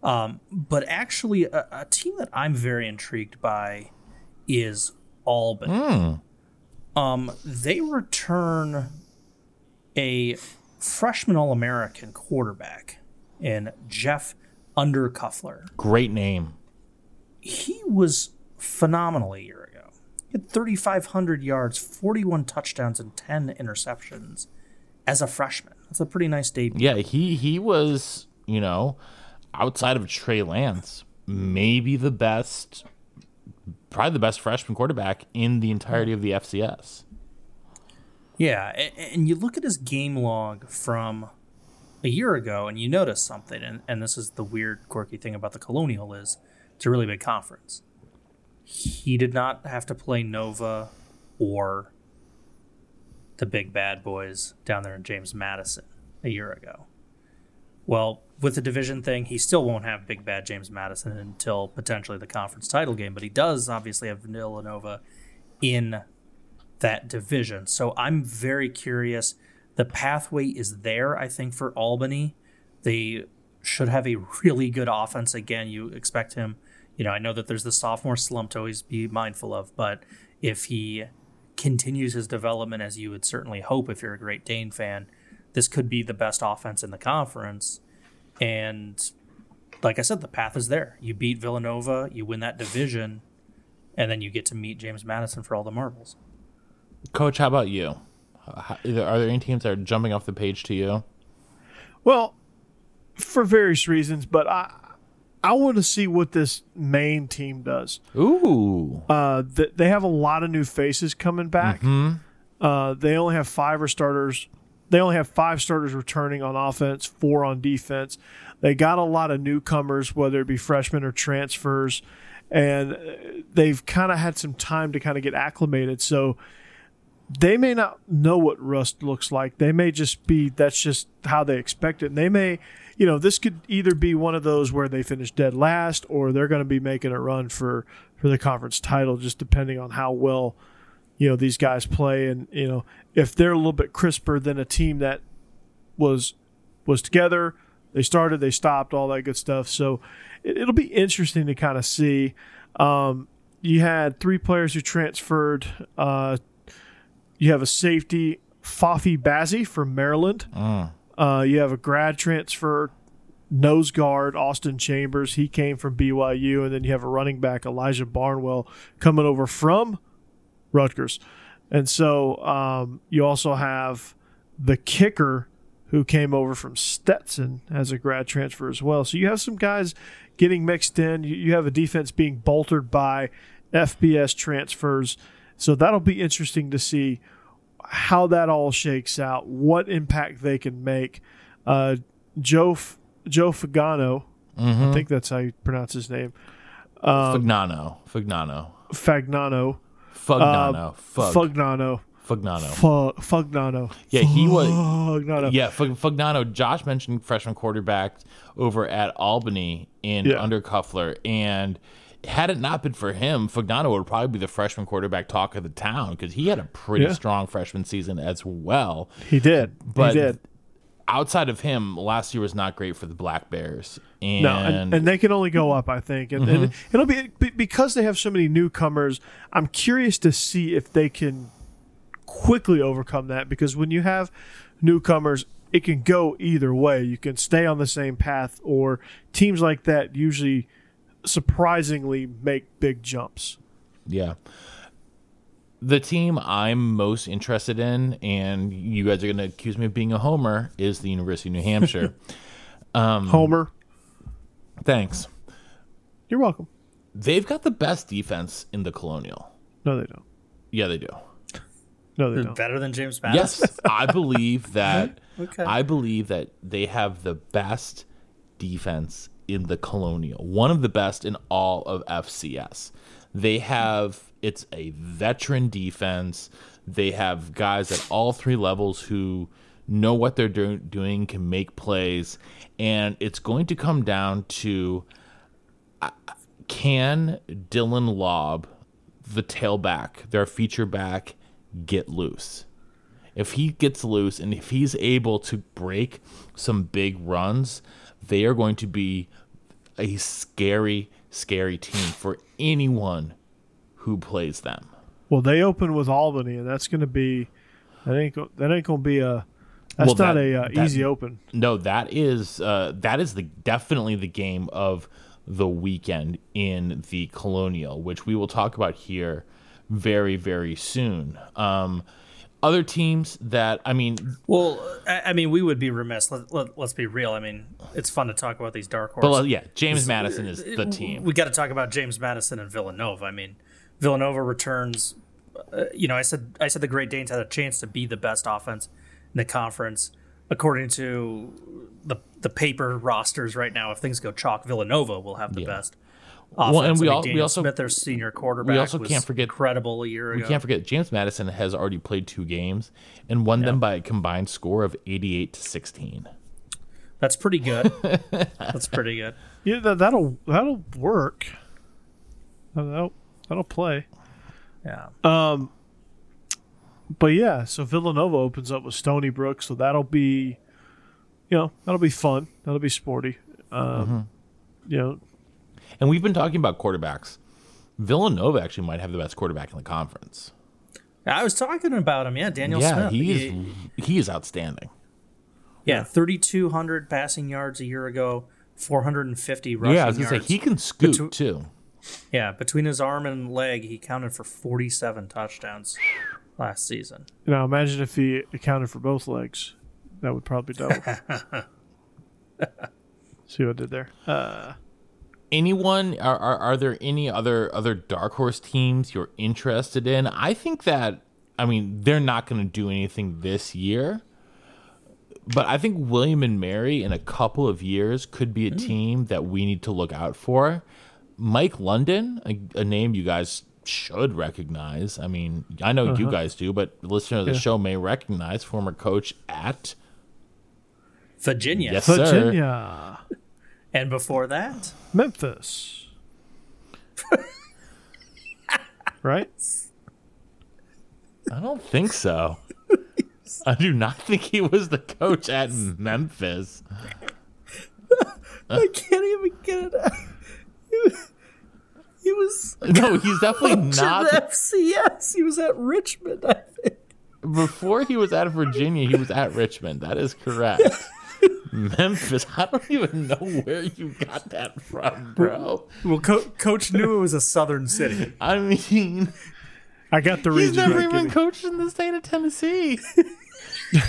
Um, but actually, a, a, team that I'm very intrigued by is Albany. Mm. Um, they return a freshman All American quarterback in Jeff Undercuffler. Great name. He was phenomenal a year ago. He had 3,500 yards, 41 touchdowns, and 10 interceptions as a freshman. That's a pretty nice debut. Yeah, he he was, you know, outside of Trey Lance, maybe the best, probably the best freshman quarterback in the entirety of the FCS. Yeah, and you look at his game log from a year ago, and you notice something, and, and this is the weird, quirky thing about the Colonial is it's a really big conference. He did not have to play Nova or the big bad boys down there in James Madison a year ago. Well, with the division thing, he still won't have big bad James Madison until potentially the conference title game, but he does obviously have Villanova in that division. So I'm very curious. The pathway is there, I think, for Albany. They should have a really good offense. Again, you expect him, you know, I know that there's the sophomore slump to always be mindful of, but if he continues his development as you would certainly hope if you're a Great Dane fan, this could be the best offense in the conference. And like I said, the path is there. You beat Villanova, you win that division, and then you get to meet James Madison for all the marbles. Coach, how about you? Are there any teams that are jumping off the page to you? Well, for various reasons, but I I want to see what this Maine team does. Ooh. Uh, th- they have a lot of new faces coming back. Mm-hmm. Uh, they only have five or starters. They only have five starters returning on offense, four on defense. They got a lot of newcomers, whether it be freshmen or transfers, and uh, they've kind of had some time to kind of get acclimated. So they may not know what rust looks like. They may just be that's just how they expect it. And they may you know, this could either be one of those where they finish dead last or they're going to be making a run for for the conference title, just depending on how well you know these guys play, and you know if they're a little bit crisper than a team that was was together. They started, they stopped, all that good stuff. So it, will be interesting to kind of see. Um, you had three players who transferred. Uh, you have a safety, Fafi Bazzi from Maryland. Mm. Uh, you have a grad transfer nose guard Austin Chambers. He came from BYU, and then you have a running back Elijah Barnwell coming over from Rutgers, and so um, you also have the kicker who came over from Stetson as a grad transfer as well. So you have some guys getting mixed in. You, you have a defense being bolstered by FBS transfers. So that'll be interesting to see how that all shakes out, what impact they can make. Uh, Joe Joe Fagano, mm-hmm. I think that's how you pronounce his name. Um, Fagnano, Fagnano, Fagnano, Fugnano, uh, Fugnano. Fugnano. Fugnano. Yeah, he was. Fugnano. Yeah, Fugnano. Josh mentioned freshman quarterback over at Albany in yeah. Undercuffler, and had it not been for him, Fagnano would probably be the freshman quarterback talk of the town because he had a pretty yeah. strong freshman season as well. He did. But he did. outside of him, last year was not great for the Black Bears. And, no, and, and they can only go up, I think. And, mm-hmm. and it'll be because they have so many newcomers. I'm curious to see if they can quickly overcome that because when you have newcomers, it can go either way. You can stay on the same path, or teams like that usually surprisingly make big jumps. Yeah. The team I'm most interested in, and you guys are going to accuse me of being a homer, is the University of New Hampshire. um, homer. Thanks. You're welcome. They've got the best defense in the Colonial. No, they don't. Yeah, they do. No, they They're don't. better than James Madison. Yes, I believe that. Okay. I believe that they have the best defense in the Colonial, one of the best in all of FCS. They have it's a veteran defense. They have guys at all three levels who know what they're do- doing, can make plays, and it's going to come down to uh, can Dylan Laube, the tailback, their feature back, get loose? If he gets loose and if he's able to break some big runs, they are going to be a scary, scary team for anyone who plays them. Well, they open with Albany, and that's going to be that ain't that ain't going to be a that's Well, not that- a uh, that- easy open. No, that is uh, that is the definitely the game of the weekend in the Colonial, which we will talk about here very very soon. Um, other teams that I mean, Well, I, I mean, we would be remiss. Let, let, let's be real. I mean, it's fun to talk about these dark horses. but uh, yeah, James Madison is the team. We got to talk about James Madison and Villanova. I mean, Villanova returns. Uh, you know, I said I said the Great Danes had a chance to be the best offense in the conference, according to the the paper rosters right now. If things go chalk, Villanova will have the Yeah. best. Offense. and we I mean, al- we Daniel also- Smith, their senior quarterback, also was can't forget- incredible a year ago. We ago. can't forget James Madison has already played two games and won them by a combined score of 88 to 16. That's pretty good. That's pretty good. Yeah, that, that'll that'll work. That'll that'll play. Yeah. Um. But yeah, so Villanova opens up with Stony Brook, so that'll be, you know, that'll be fun. That'll be sporty. Um, You know, And we've been talking about quarterbacks. Villanova actually might have the best quarterback in the conference. I was talking about him. Yeah, Daniel yeah, Smith. he is He- he is outstanding. Yeah, 3,200 passing yards a year ago, 450 rushing yeah, I was gonna say he can scoot Between- too. yeah, between his arm and leg, he counted for 47 touchdowns last season. you know, imagine if he accounted for both legs. That would probably double. See what I did there? Uh, Anyone are, are are there any other other dark horse teams you're interested in? I think that I mean they're not going to do anything this year. But I think William and Mary in a couple of years could be a hmm. team that we need to look out for. Mike London, a, a name you guys should recognize. I mean, I know you uh-huh. guys do, but listener of the Yeah. show may recognize former coach at Virginia. Yes, sir. Virginia, And before that, Memphis, right? I don't think so. I do not think he was the coach at Memphis. I can't even get it out. He was No, he's definitely not. at FCS. He was at Richmond, I think. Before he was at Virginia, he was at Richmond. That is correct. Memphis. I don't even know where you got that from, bro. Well, Co- Coach knew it was a southern city. I mean, I got the reason. he's region. never even Gimme. coached in the state of Tennessee.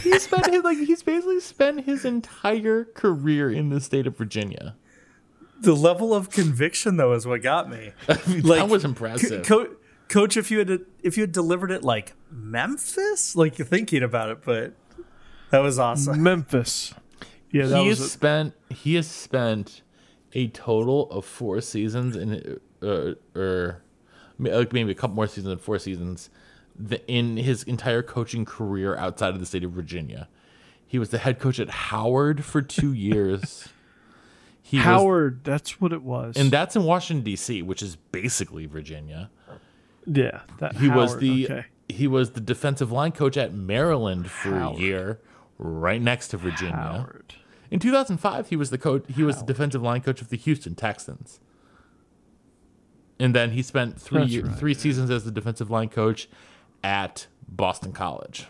he spent his like he's basically spent his entire career in the state of Virginia. The level of conviction, though, is what got me. that Like, was impressive. Co- Coach, if you had if you had delivered it like Memphis, like you're thinking about it, but that was awesome. Memphis. Yeah, that he was has a, spent he has spent a total of four seasons in uh, or like maybe a couple more seasons than four seasons in his entire coaching career outside of the state of Virginia. He was the head coach at Howard for two years. He was- Howard. that's what it was. and that's in Washington D.C., which is basically Virginia. yeah, that He was the okay. he was the defensive line coach at Maryland for a year, right next to Virginia. Howard. In 2005, he was the coach. He was the defensive line coach of the Houston Texans. And then he spent three year, right, three seasons as the defensive line coach at Boston College.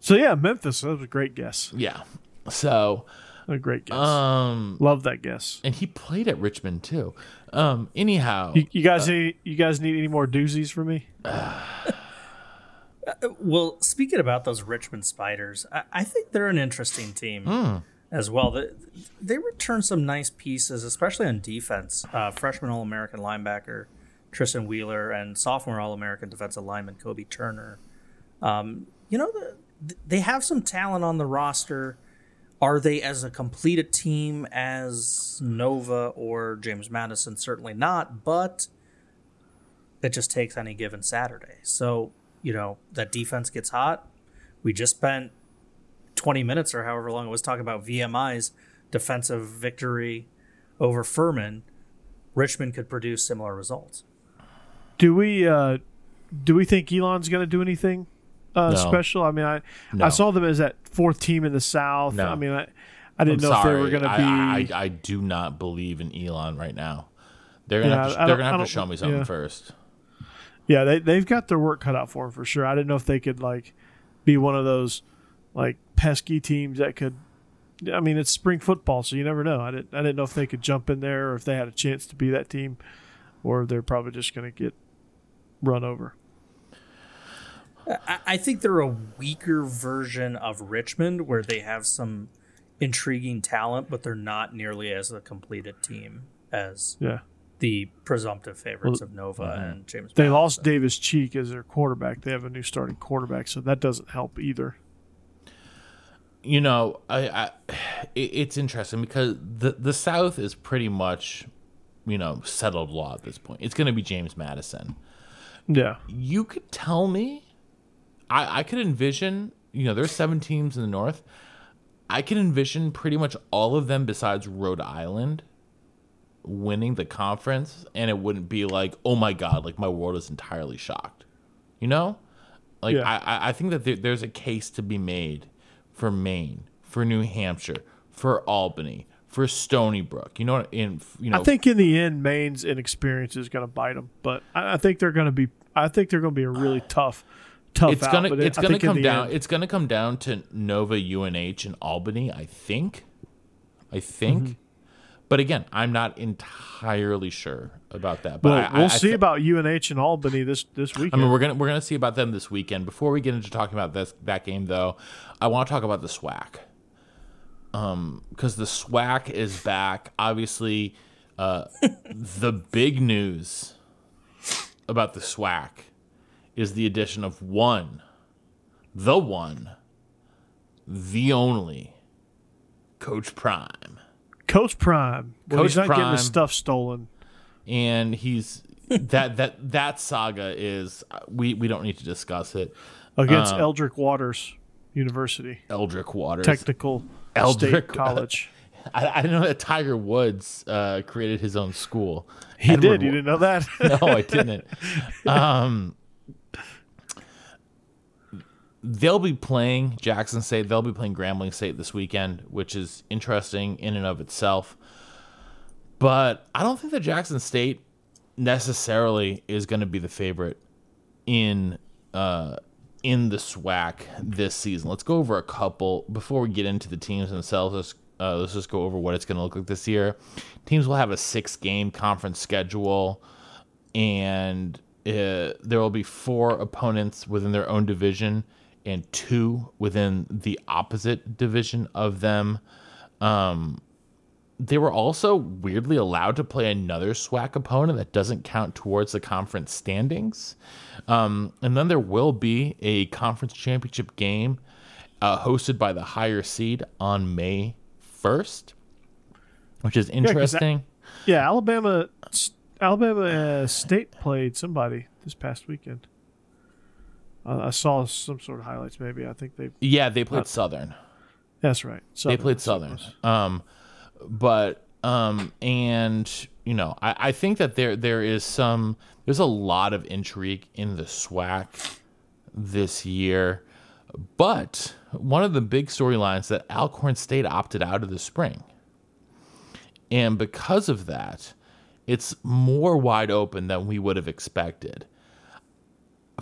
So yeah, Memphis. That was a great guess. Yeah. So, A great guess. um, Love that guess. and he played at Richmond too. Um, anyhow, You, you guys need you guys need any more doozies for me? Well, speaking about those Richmond Spiders, I, I think they're an interesting team as well. They, they return some nice pieces, especially on defense. Uh, freshman All American linebacker Tristan Wheeler and sophomore All American defensive lineman Kobe Turner. Um, you know, the, they have some talent on the roster. Are they as a completed team as Nova or James Madison? Certainly not, but it just takes any given Saturday. So, you know, that defense gets hot. We just spent 20 minutes or however long it was talking about VMI's defensive victory over Furman. Richmond could produce similar results. Do we uh, do we think Elon's going to do anything uh, No. special? I mean, I No. I saw them as that fourth team in the South. No. I mean, I, I didn't I'm know sorry. if they were going to be. I, I, I do not believe in Elon right now. They're gonna Yeah, have to, they're gonna have to show me something yeah. first. Yeah, they they've got their work cut out for them for sure. I didn't know if they could like be one of those like pesky teams that could. I mean, it's spring football, so you never know. I didn't I didn't know if they could jump in there or if they had a chance to be that team, or they're probably just going to get run over. I, I think they're a weaker version of Richmond where they have some intriguing talent, but they're not nearly as a completed team as Yeah. The presumptive favorites Well, of Nova mm-hmm. and James. They Madison. lost Davis Cheek as their quarterback. They have a new starting quarterback, so that doesn't help either. You know, I, I it, it's interesting because the the South is pretty much, you know, settled law at this point. It's going to be James Madison. Yeah. You could tell me, I I could envision. You know, there's seven teams in the North. I can envision pretty much all of them besides Rhode Island winning the conference, and it wouldn't be like, oh my god, like my world is entirely shocked. You know, like Yeah. I I- think that there, there's a case to be made for Maine, for New Hampshire, for Albany, for Stony Brook. You know, in you know, I think in the end, Maine's inexperience is going to bite them, but I, I think they're going to be. I think they're going to be a really tough, tough. it's out, gonna it's gonna come down. end- It's gonna come down to Nova, UNH, and Albany. I think. I think. Mm-hmm. But again, I'm not entirely sure about that. But Well, I, we'll I, see I th- about UNH and Albany this this weekend. I mean, we're gonna we're gonna see about them this weekend. Before we get into talking about this that game, though, I want to talk about the SWAC. Um, because the SWAC is back. Obviously, uh, the big news about the SWAC is the addition of one, the one, the only, Coach Prime. Coach Prime. Well, Coach he's not getting his stuff stolen. and he's that that that saga is we we don't need to discuss it. against Uh, Eldrick Waters University Eldrick Waters. Technical Eldrick- State College. I, I didn't know that Tiger Woods uh, created his own school. He Edward did. You didn't know that? no, I didn't. Um, they'll be playing Jackson State. They'll be playing Grambling State this weekend, which is interesting in and of itself. But I don't think that Jackson State necessarily is going to be the favorite in uh, in the SWAC this season. Let's go over a couple before we get into the teams themselves. Let's uh, let's just go over what it's going to look like this year. Teams will have a six game conference schedule, and uh, there will be four opponents within their own division and two within the opposite division of them. Um, they were also weirdly allowed to play another SWAC opponent that doesn't count towards the conference standings. Um, and then there will be a conference championship game uh, hosted by the higher seed on May 1st, which is interesting. yeah, Alabama Alabama uh, State played somebody this past weekend. Uh, I saw some sort of highlights. Maybe I think they. yeah, they played Southern. That's right. they played Southern. Um, but um, and you know, I, I think that there there is some there's a lot of intrigue in the SWAC this year. But one of the big storylines that Alcorn State opted out of the spring. And because of that, it's more wide open than we would have expected.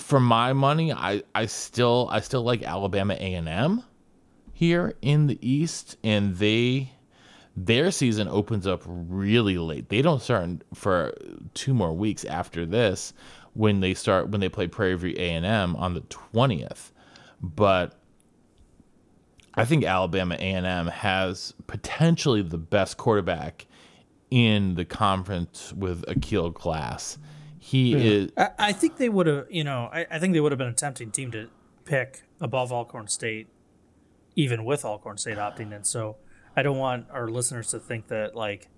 For my money, I, I still I still like Alabama A and M here in the East, and they their season opens up really late. They don't start for two more weeks after this when they start when they play Prairie View A and M on the twentieth. But I think Alabama A and M has potentially the best quarterback in the conference with Aqeel Glass He is. I, I think they would have, you know, I, I think they would have been a tempting team to pick above Alcorn State, even with Alcorn State opting in. So I don't want our listeners to think that like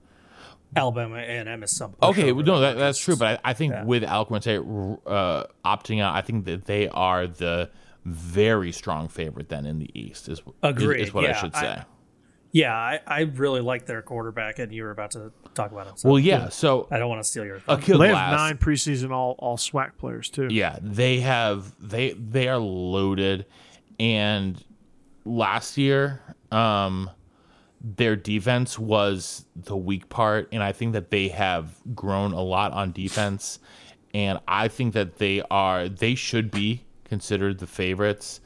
Alabama A and M is some Okay, pushover. no, that, that's true. But I, I think Yeah. with Alcorn State uh, opting out, I think that they are the very strong favorite then in the East. Is, is- Agreed, is what I yeah, should I- say. Yeah, I, I really like their quarterback, and you were about to talk about him. So well, yeah. So I don't want to steal your. thunder. Aqeel They Glass, have nine preseason all all SWAC players too. Yeah, they have they they are loaded and last year um their defense was the weak part and I think that they have grown a lot on defense and I think that they are they should be considered the favorites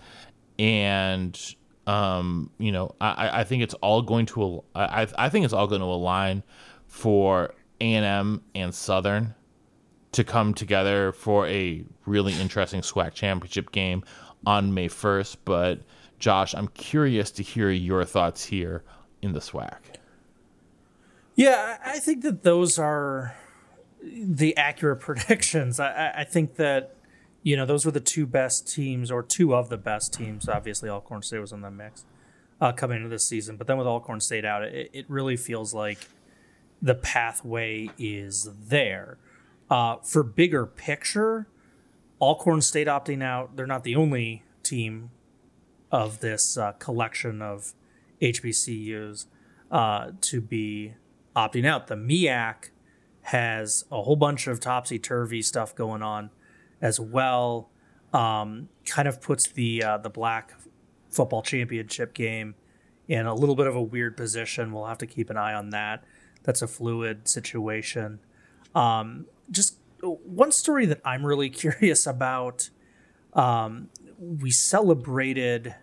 and um you know I I think it's all going to I I think it's all going to align for A&M and Southern to come together for a really interesting SWAC championship game on May 1st. But Josh, I'm curious to hear your thoughts here in the SWAC. Yeah, I think that those are the accurate predictions. I- I think that you know those were the two best teams, or two of the best teams. Obviously, Alcorn State was in the mix uh, coming into this season, but then with Alcorn State out, it, it really feels like the pathway is there. Uh, for bigger picture, Alcorn State opting out, they're not the only team of this uh, collection of HBCUs uh, to be opting out. The MEAC has a whole bunch of topsy turvy stuff going on as well. Um, kind of puts the uh, the black football championship game in a little bit of a weird position. We'll have to keep an eye on that. That's a fluid situation. Um, just one story that I'm really curious about. Um, we celebrated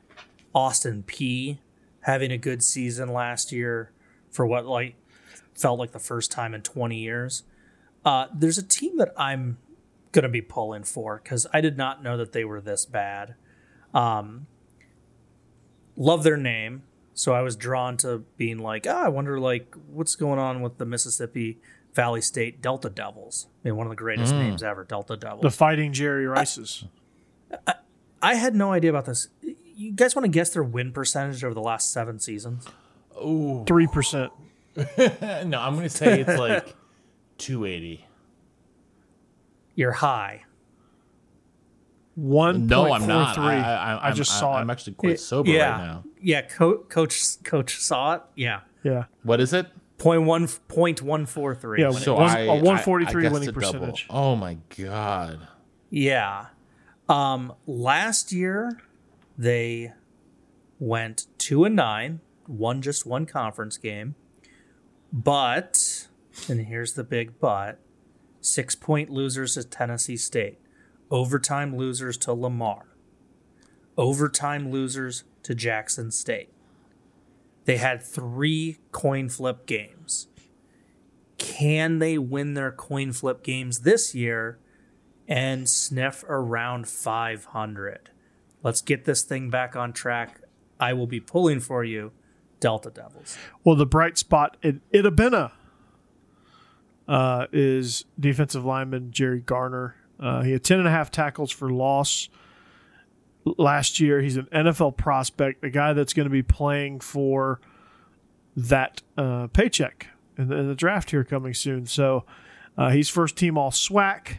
Austin Peay having a good season last year for what like felt like the first time in 20 years. Uh, there's a team that I'm gonna be pulling for because I did not know that they were this bad. Um, love their name, so I was drawn to being like, ah, I wonder like what's going on with the Mississippi Valley State Delta Devils. I mean, one of the greatest names ever, Delta Devils. The Fighting Jerry Rices. I had no idea about this. You guys want to guess their win percentage over the last seven seasons? Three percent. No, I'm going to say it's like 280. You're high. One No, I'm not. three. I, I, I I'm- just I- saw I'm it. actually quite sober yeah, right now. yeah. Co- coach, coach saw it. Yeah, Yeah, What is it? point one, point one four three. Yeah, So One- I, a 143 I- I guessed winning a double. percentage. Oh my god. yeah. Um, last year they went two and nine, won just one conference game, but and here's the big but: six point losers to Tennessee State, overtime losers to Lamar, overtime losers to Jackson State. They had three coin flip games. Can they win their coin flip games this year and sniff around 500? Let's get this thing back on track. I will be pulling for you, Delta Devils. Well, the bright spot in Itta Bena uh, is defensive lineman Jerry Garner. Uh, he had 10 and a half tackles for loss last year. He's an NFL prospect, a guy that's going to be playing for that uh, paycheck in the, in the draft here coming soon. So uh, he's first team all SWAC.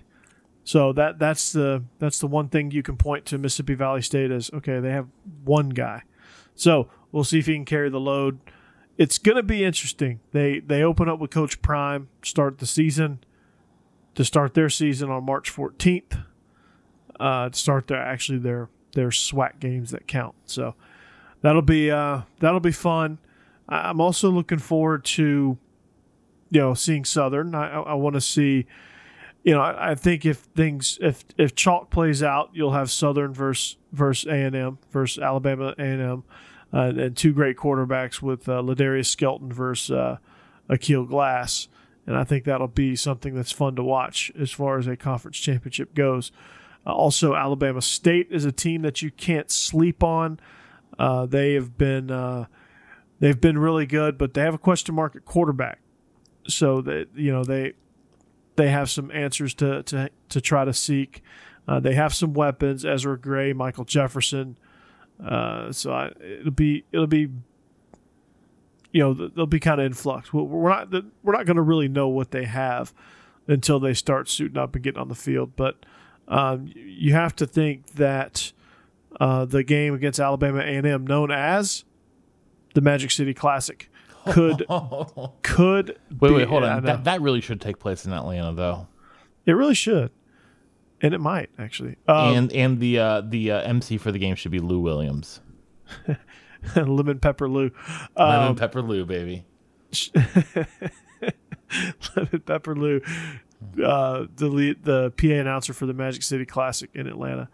So that that's the that's the one thing you can point to Mississippi Valley State as okay they have one guy. So we'll see if he can carry the load. It's going to be interesting. They they open up with Coach Prime, start the season to start their season on March 14th. Uh, to start their actually their their SWAC games that count. So that'll be uh, that'll be fun. I'm also looking forward to you know seeing Southern. I, I, I want to see. You know, I, I think if things if if chalk plays out, you'll have Southern versus versus A and M versus Alabama A and M, uh, and two great quarterbacks with uh, Ladarius Skelton versus uh, Aqeel Glass, and I think that'll be something that's fun to watch as far as a conference championship goes. Uh, also, Alabama State is a team that you can't sleep on. Uh, they have been uh, they've been really good, but they have a question mark at quarterback. So that you know they they have some answers to to to try to seek. Uh, they have some weapons: Ezra Gray, Michael Jefferson. Uh, so I, it'll be it'll be you know they'll be kind of in flux. We're not we're not going to really know what they have until they start suiting up and getting on the field. But um, you have to think that uh, the game against Alabama A&M, known as the Magic City Classic, could could wait be, wait hold on that that really should take place in Atlanta though. It really should, and it might actually. Um, and and the uh, the uh, MC for the game should be Lou Williams. lemon pepper Lou. Lemon um, pepper Lou, baby. lemon pepper Lou, uh, the the PA announcer for the Magic City Classic in Atlanta.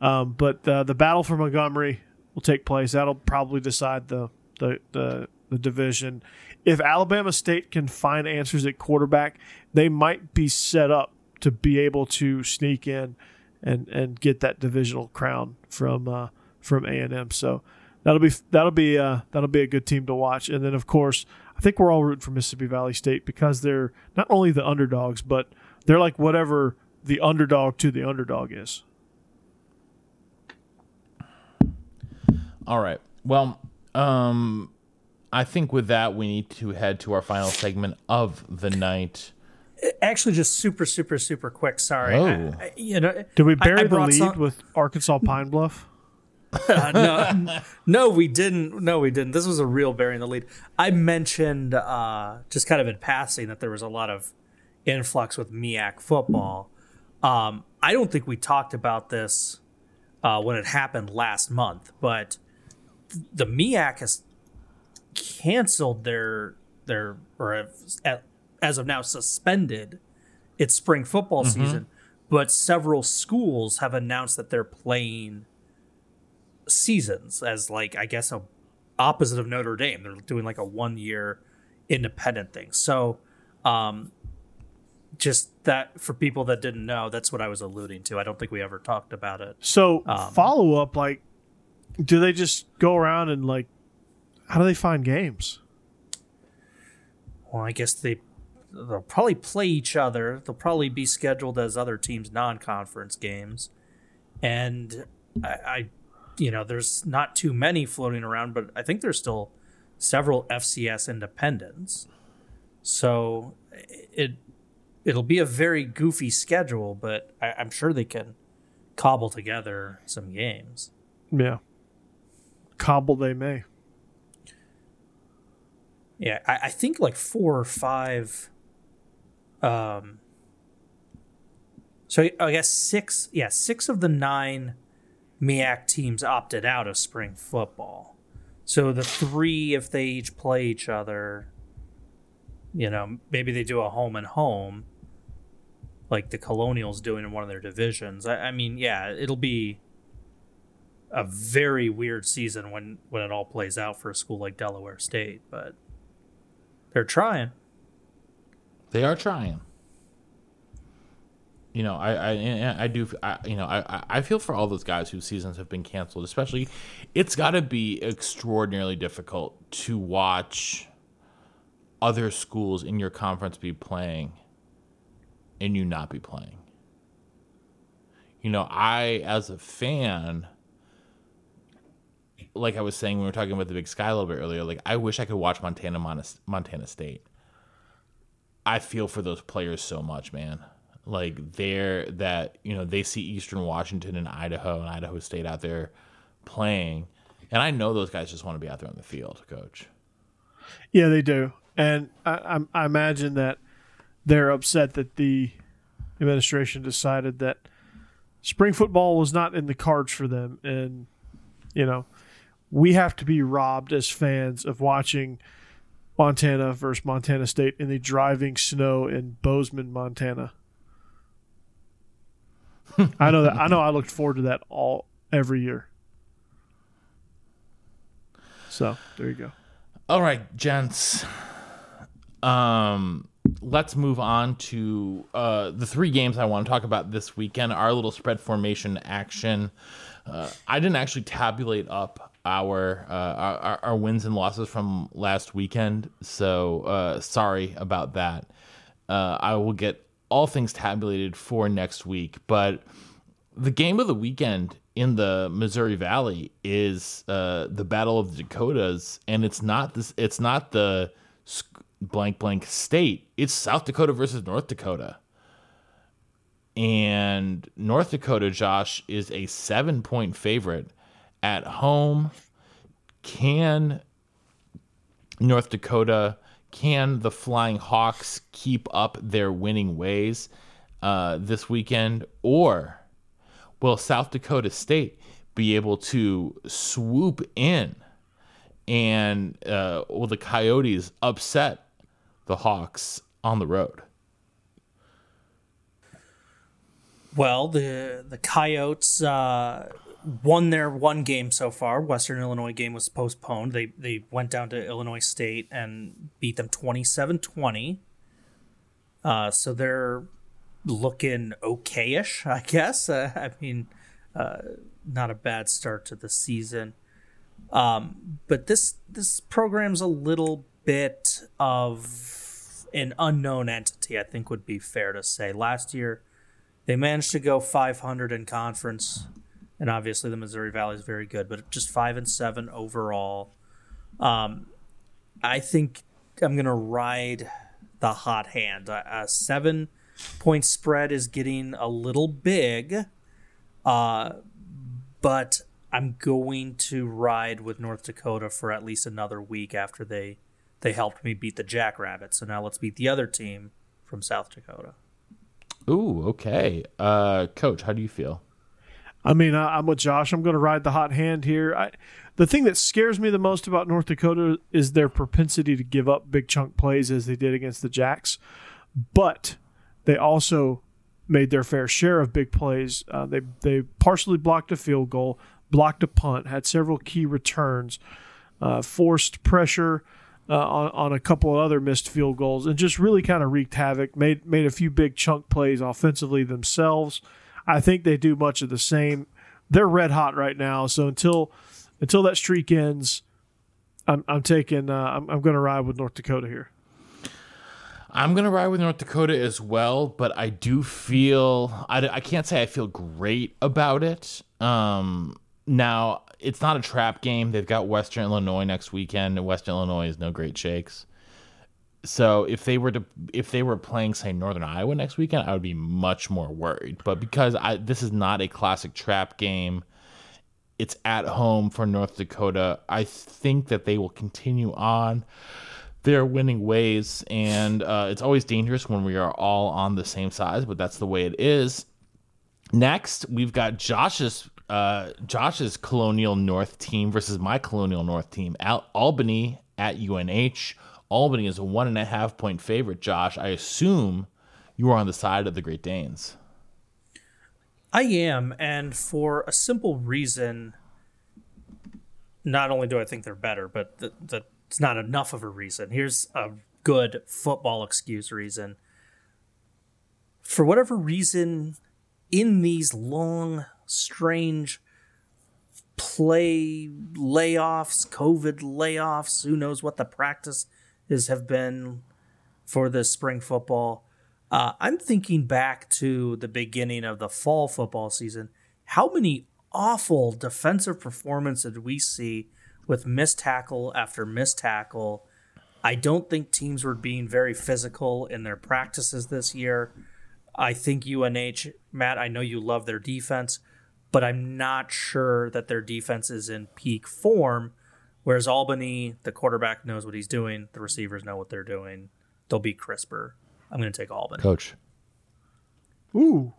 Um, but uh, the battle for Montgomery will take place. That'll probably decide the the, the the division. If Alabama State can find answers at quarterback, they might be set up to be able to sneak in and and get that divisional crown from uh, from A and M. So that'll be that'll be uh, that'll be a good team to watch. And then of course, I think we're all rooting for Mississippi Valley State because they're not only the underdogs, but they're like whatever the underdog to the underdog is. All right. Well, um, I think with that we need to head to our final segment of the night. Actually, just super, super, super quick. Sorry, Oh. I, I- you know, Did we bury I- I the lead some- with Arkansas Pine Bluff? Uh, no, no, we didn't. No, we didn't. This was a real burying the lead. I mentioned uh, just kind of in passing that there was a lot of influx with MEAC football. Um, I don't think we talked about this uh, when it happened last month, but the MEAC has canceled their their or have, at, as of now suspended its spring football season. But several schools have announced that they're playing seasons as like I guess a opposite of Notre Dame. They're doing like a one year independent thing. So um just that for people that didn't know, that's what I was alluding to. I don't think we ever talked about it. So Um, follow up, like, do they just go around and like, how do they find games? Well, I guess they they'll probably play each other. They'll probably be scheduled as other teams' non-conference games, and I, I, you know, there's not too many floating around, but I think there's still several FCS independents. So it it'll be a very goofy schedule, but I, I'm sure they can cobble together some games. Yeah, cobble they may. Yeah, I, I think like four or five. Um. So I guess six, yeah, six of the nine MEAC teams opted out of spring football. So the three, if they each play each other, you know, maybe they do a home and home, like the Colonials doing in one of their divisions. I, I mean, yeah, it'll be a very weird season when when it all plays out for a school like Delaware State, but they're trying. They are trying. You know, I I, I do. I, you know, I I feel for all those guys whose seasons have been canceled. Especially, it's got to be extraordinarily difficult to watch other schools in your conference be playing, and you not be playing. You know, I as a fan, like I was saying when we were talking about the Big Sky a little bit earlier, like I wish I could watch Montana Montana, Montana State. I feel for those players so much, man. Like they're that you know they see Eastern Washington and Idaho and Idaho State out there playing, and I know those guys just want to be out there on the field, Coach. Yeah, they do, and I, I, I imagine that they're upset that the administration decided that spring football was not in the cards for them, and you know we have to be robbed as fans of watching Montana versus Montana State in the driving snow in Bozeman, Montana. I know that. I know. I looked forward to that all every year. So there you go. All right, gents. Um, let's move on to uh, the three games I want to talk about this weekend. Our little spread formation action. Uh, I didn't actually tabulate up our, uh, our our wins and losses from last weekend, so uh, sorry about that. Uh, I will get all things tabulated for next week. But the game of the weekend in the Missouri Valley is uh, the Battle of the Dakotas, and it's not this. It's not the blank blank state. It's South Dakota versus North Dakota. And North Dakota, Josh, is a seven point favorite at home. Can North Dakota, can the Fighting Hawks keep up their winning ways uh, this weekend? Or will South Dakota State be able to swoop in and uh, will the Coyotes upset the Hawks on the road? Well, the the Coyotes uh, won their one game so far. Western Illinois game was postponed. They they went down to Illinois State and beat them 27-20. Uh, so they're looking okayish, I guess. Uh, I mean, uh, not a bad start to the season. Um, but this this program's a little bit of an unknown entity. I think would be fair to say. Last year, they managed to go 500 in conference and obviously the Missouri Valley is very good, but just five and seven overall. Um, I think I'm gonna ride the hot hand. A, a seven point spread is getting a little big, uh, but I'm going to ride with North Dakota for at least another week after they they helped me beat the Jackrabbits. So now let's beat the other team from South Dakota. Ooh, okay. Uh, Coach, how do you feel? I mean, I, am with Josh. I'm going to ride the hot hand here. I, the thing that scares me the most about North Dakota is their propensity to give up big chunk plays as they did against the Jacks, but they also made their fair share of big plays. Uh, they they partially blocked a field goal, blocked a punt, had several key returns, uh, forced pressure. Uh, on, on a couple of other missed field goals and just really kind of wreaked havoc. Made made a few big chunk plays offensively themselves. I think they do much of the same. They're red hot right now, so until until that streak ends, I'm I'm taking uh, I'm I'm going to ride with North Dakota here. I'm going to ride with North Dakota as well, but I do feel I, I can't say I feel great about it. Um, now it's not a trap game. They've got Western Illinois next weekend, Western Illinois is no great shakes so if they were to if they were playing say Northern Iowa next weekend, I would be much more worried. But because I this is not a classic trap game, it's at home for North Dakota. I think that they will continue on their winning ways, and uh, it's always dangerous when we are all on the same size, but that's the way it is. Next, we've got Josh's uh, Josh's Colonial North team versus my Colonial North team, Al- Albany at UNH. Albany is a one and a half point favorite, Josh. I assume you are on the side of the Great Danes. I am, and for a simple reason. Not only do I think they're better, but that it's not enough of a reason. Here's a good football excuse reason. For whatever reason, in these long, strange play layoffs, COVID layoffs, who knows what the practice is have been for this spring football. Uh, I'm thinking back to the beginning of the fall football season. How many awful defensive performances did we see with missed tackle after missed tackle? I don't think teams were being very physical in their practices this year. I think UNH, Matt, I know you love their defense, but I'm not sure that their defense is in peak form. Whereas Albany, the quarterback knows what he's doing, the receivers know what they're doing. They'll be crisper. I'm going to take Albany. Coach. Ooh,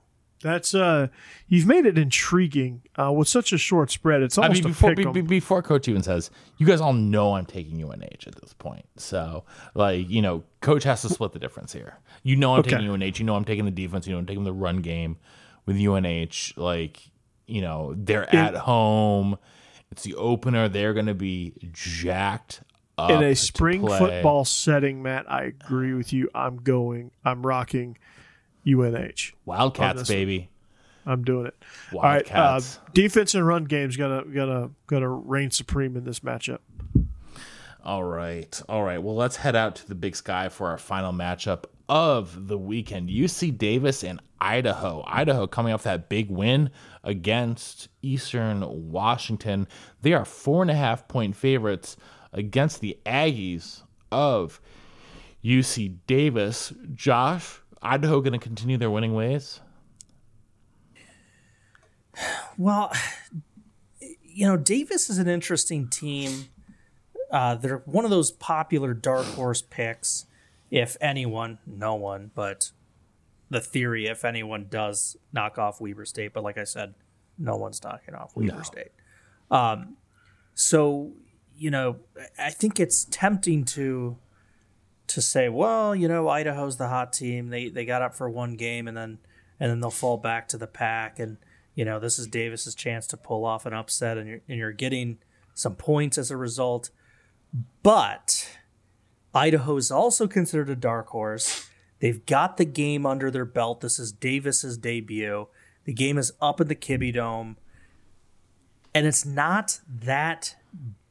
that's uh, you've made it intriguing uh, with such a short spread. It's almost I mean, before be, before Coach even says, you guys all know I'm taking UNH at this point. So, like, you know, Coach has to split the difference here. You know, I'm okay. taking UNH. You know, I'm taking the defense. You know, I'm taking the run game with UNH. Like, you know, they're it, at home. It's the opener. They're going to be jacked up. In a spring football setting, Matt, I agree with you. I'm going, I'm rocking UNH. Wildcats, baby. I'm doing it. Wildcats. All right, uh, defense and run game's gonna gonna gonna reign supreme in this matchup. All right, all right. Well, let's head out to the Big Sky for our final matchup of the weekend UC Davis and Idaho. Idaho coming off that big win against Eastern Washington. They are four and a half point favorites against the Aggies of UC Davis. Josh, Idaho going to continue their winning ways? Well, you know, Davis is an interesting team. Uh, they're one of those popular dark horse picks. If anyone, no one, but the theory, if anyone does knock off Weber State, but like I said, no one's knocking off Weber No. State. Um, so you know, I think it's tempting to to say, well, you know, Idaho's the hot team. They they got up for one game and then and then they'll fall back to the pack and you know, this is Davis's chance to pull off an upset and you're and you're getting some points as a result. But Idaho is also considered a dark horse. They've got the game under their belt. This is Davis's debut. The game is up in the Kibbie Dome. And it's not that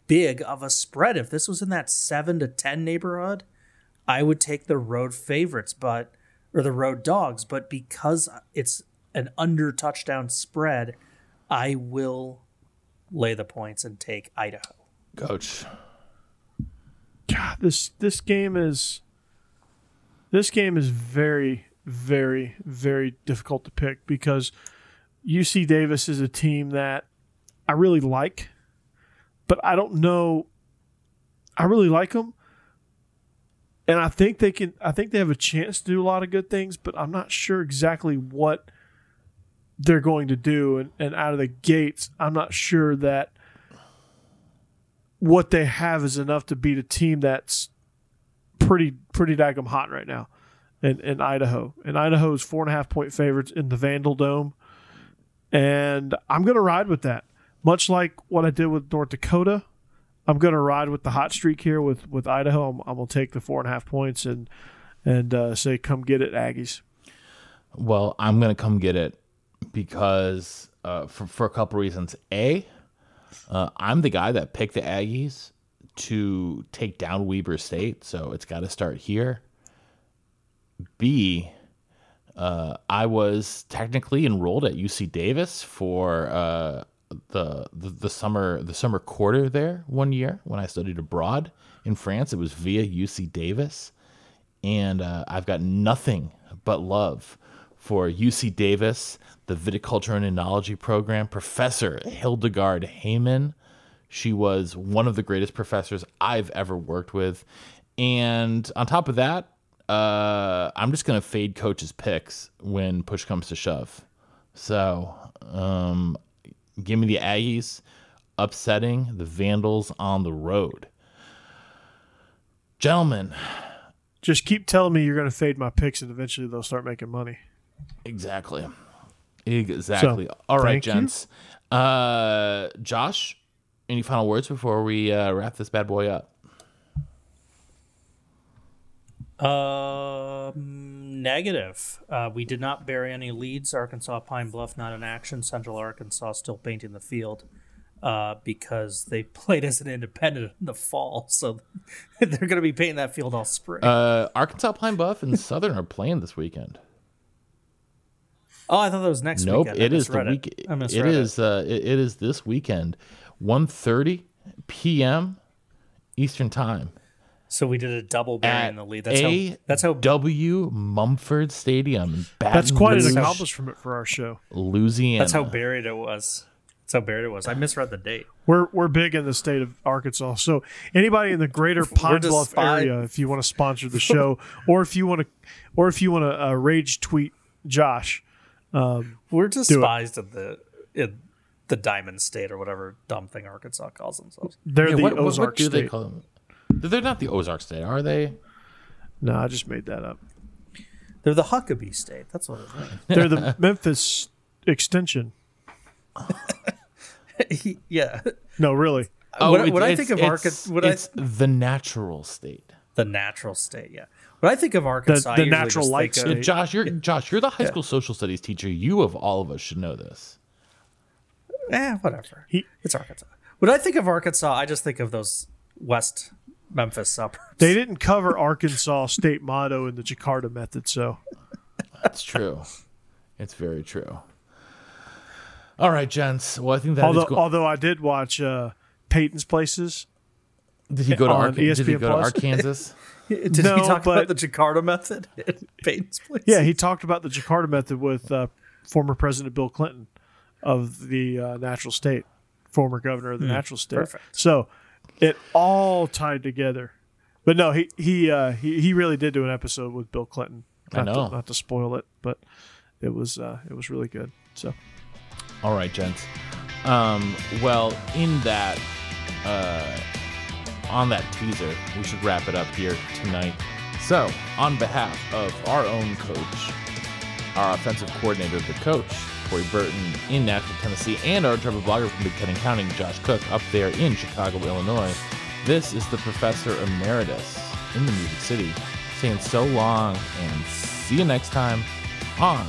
big of a spread. If this was in that 7 to 10 neighborhood, I would take the road favorites, but or the road dogs, but because it's an under touchdown spread, I will lay the points and take Idaho. Coach. God, this this game is this game is very very very difficult to pick because UC Davis is a team that I really like, but I don't know. I really like them, and I think they can. I think they have a chance to do a lot of good things, but I'm not sure exactly what they're going to do. And, and out of the gates, I'm not sure that what they have is enough to beat a team that's pretty pretty daggum hot right now in, in Idaho. And Idaho's four and a half point favorites in the Vandal Dome. And I'm gonna ride with that. Much like what I did with North Dakota, I'm gonna ride with the hot streak here with, with Idaho. I'm, I'm gonna take the four and a half points and and uh, say, "Come get it, Aggies." Well, I'm gonna come get it because uh, for for a couple reasons. A, uh, I'm the guy that picked the Aggies to take down Weber State, so it's got to start here. B, uh, I was technically enrolled at UC Davis for uh, the, the the summer the summer quarter there one year when I studied abroad in France. It was via UC Davis, and uh, I've got nothing but love for UC Davis, the Viticulture and Enology program. Professor Hildegarde Heymann, she was one of the greatest professors I've ever worked with, and on top of that, uh, I'm just gonna fade coach's picks when push comes to shove. So, um, give me the Aggies upsetting the Vandals on the road. Gentlemen, Just keep telling me you're gonna fade my picks, and eventually they'll start making money. Exactly. Exactly. All right, thank you. gents. Uh, Josh, any final words before we uh, wrap this bad boy up? Um, negative. Uh, we did not bury any leads. Arkansas Pine Bluff not in action. Central Arkansas still painting the field uh, because they played as an independent in the fall, so they're going to be painting that field all spring. Uh, Arkansas Pine Bluff and Southern are playing this weekend. Oh, I thought that was next Nope, weekend. I it is the week. It. I It misread. Uh, it, it is this weekend, 1.30 p.m. Eastern time So we did a double at in the lead. That's how. That's how. W Mumford Stadium. In Baton That's quite an Rouge, accomplishment for our show. Louisiana. That's how buried it was. That's how buried it was. I misread the date. We're we're big in the state of Arkansas. So anybody in the greater Pine Bluff area, if you want to sponsor the show, or if you want to, or if you want to uh, rage tweet Josh, Um, We're despised in the in the Diamond State or whatever dumb thing Arkansas calls themselves. they're Yeah, the what, what- Ozark what do State. they call them? They're not the Ozark State, are they? No, I just made that up. They're the Huckabee State. That's what it They're the Memphis extension. is. yeah. No, really. when, it- oh, when I think of it's- Arkansas, when I, it's the natural state. the natural state, yeah. When I think of Arkansas, I the usually natural just light of- Josh, you're Josh. You're the high school social studies teacher. You of all of us should know this. Eh, whatever. He- it's Arkansas. When I think of Arkansas, I just think of those west Memphis suburbs. They didn't cover Arkansas state motto in the Jakarta method, so That's true. it's very true. All right, gents. Well, I think that although go- although I did watch uh, Peyton's Places. Did he go to on Ark- Did he go to Arkansas? Did No, he talk but- about the Jakarta method at Peyton's place? Yeah, he talked about the Jakarta method with uh, former President Bill Clinton of the uh, natural state, former governor of the natural state. perfect. So it all tied together. But no, he he uh, he he really did do an episode with Bill Clinton. I Not know. to, not to spoil it, but it was uh, it was really good. So All right, gents. Um, well, in that, uh, on that teaser, we should wrap it up here tonight. So, on behalf of our own coach, our offensive coordinator, the coach, Corey Burton in Nashville, Tennessee, and our travel blogger from Big County, Josh Cook, up there in Chicago, Illinois, this is the Professor Emeritus in the Music City saying so long and see you next time on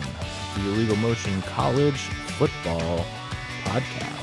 the Illegal Motion College Football Podcast.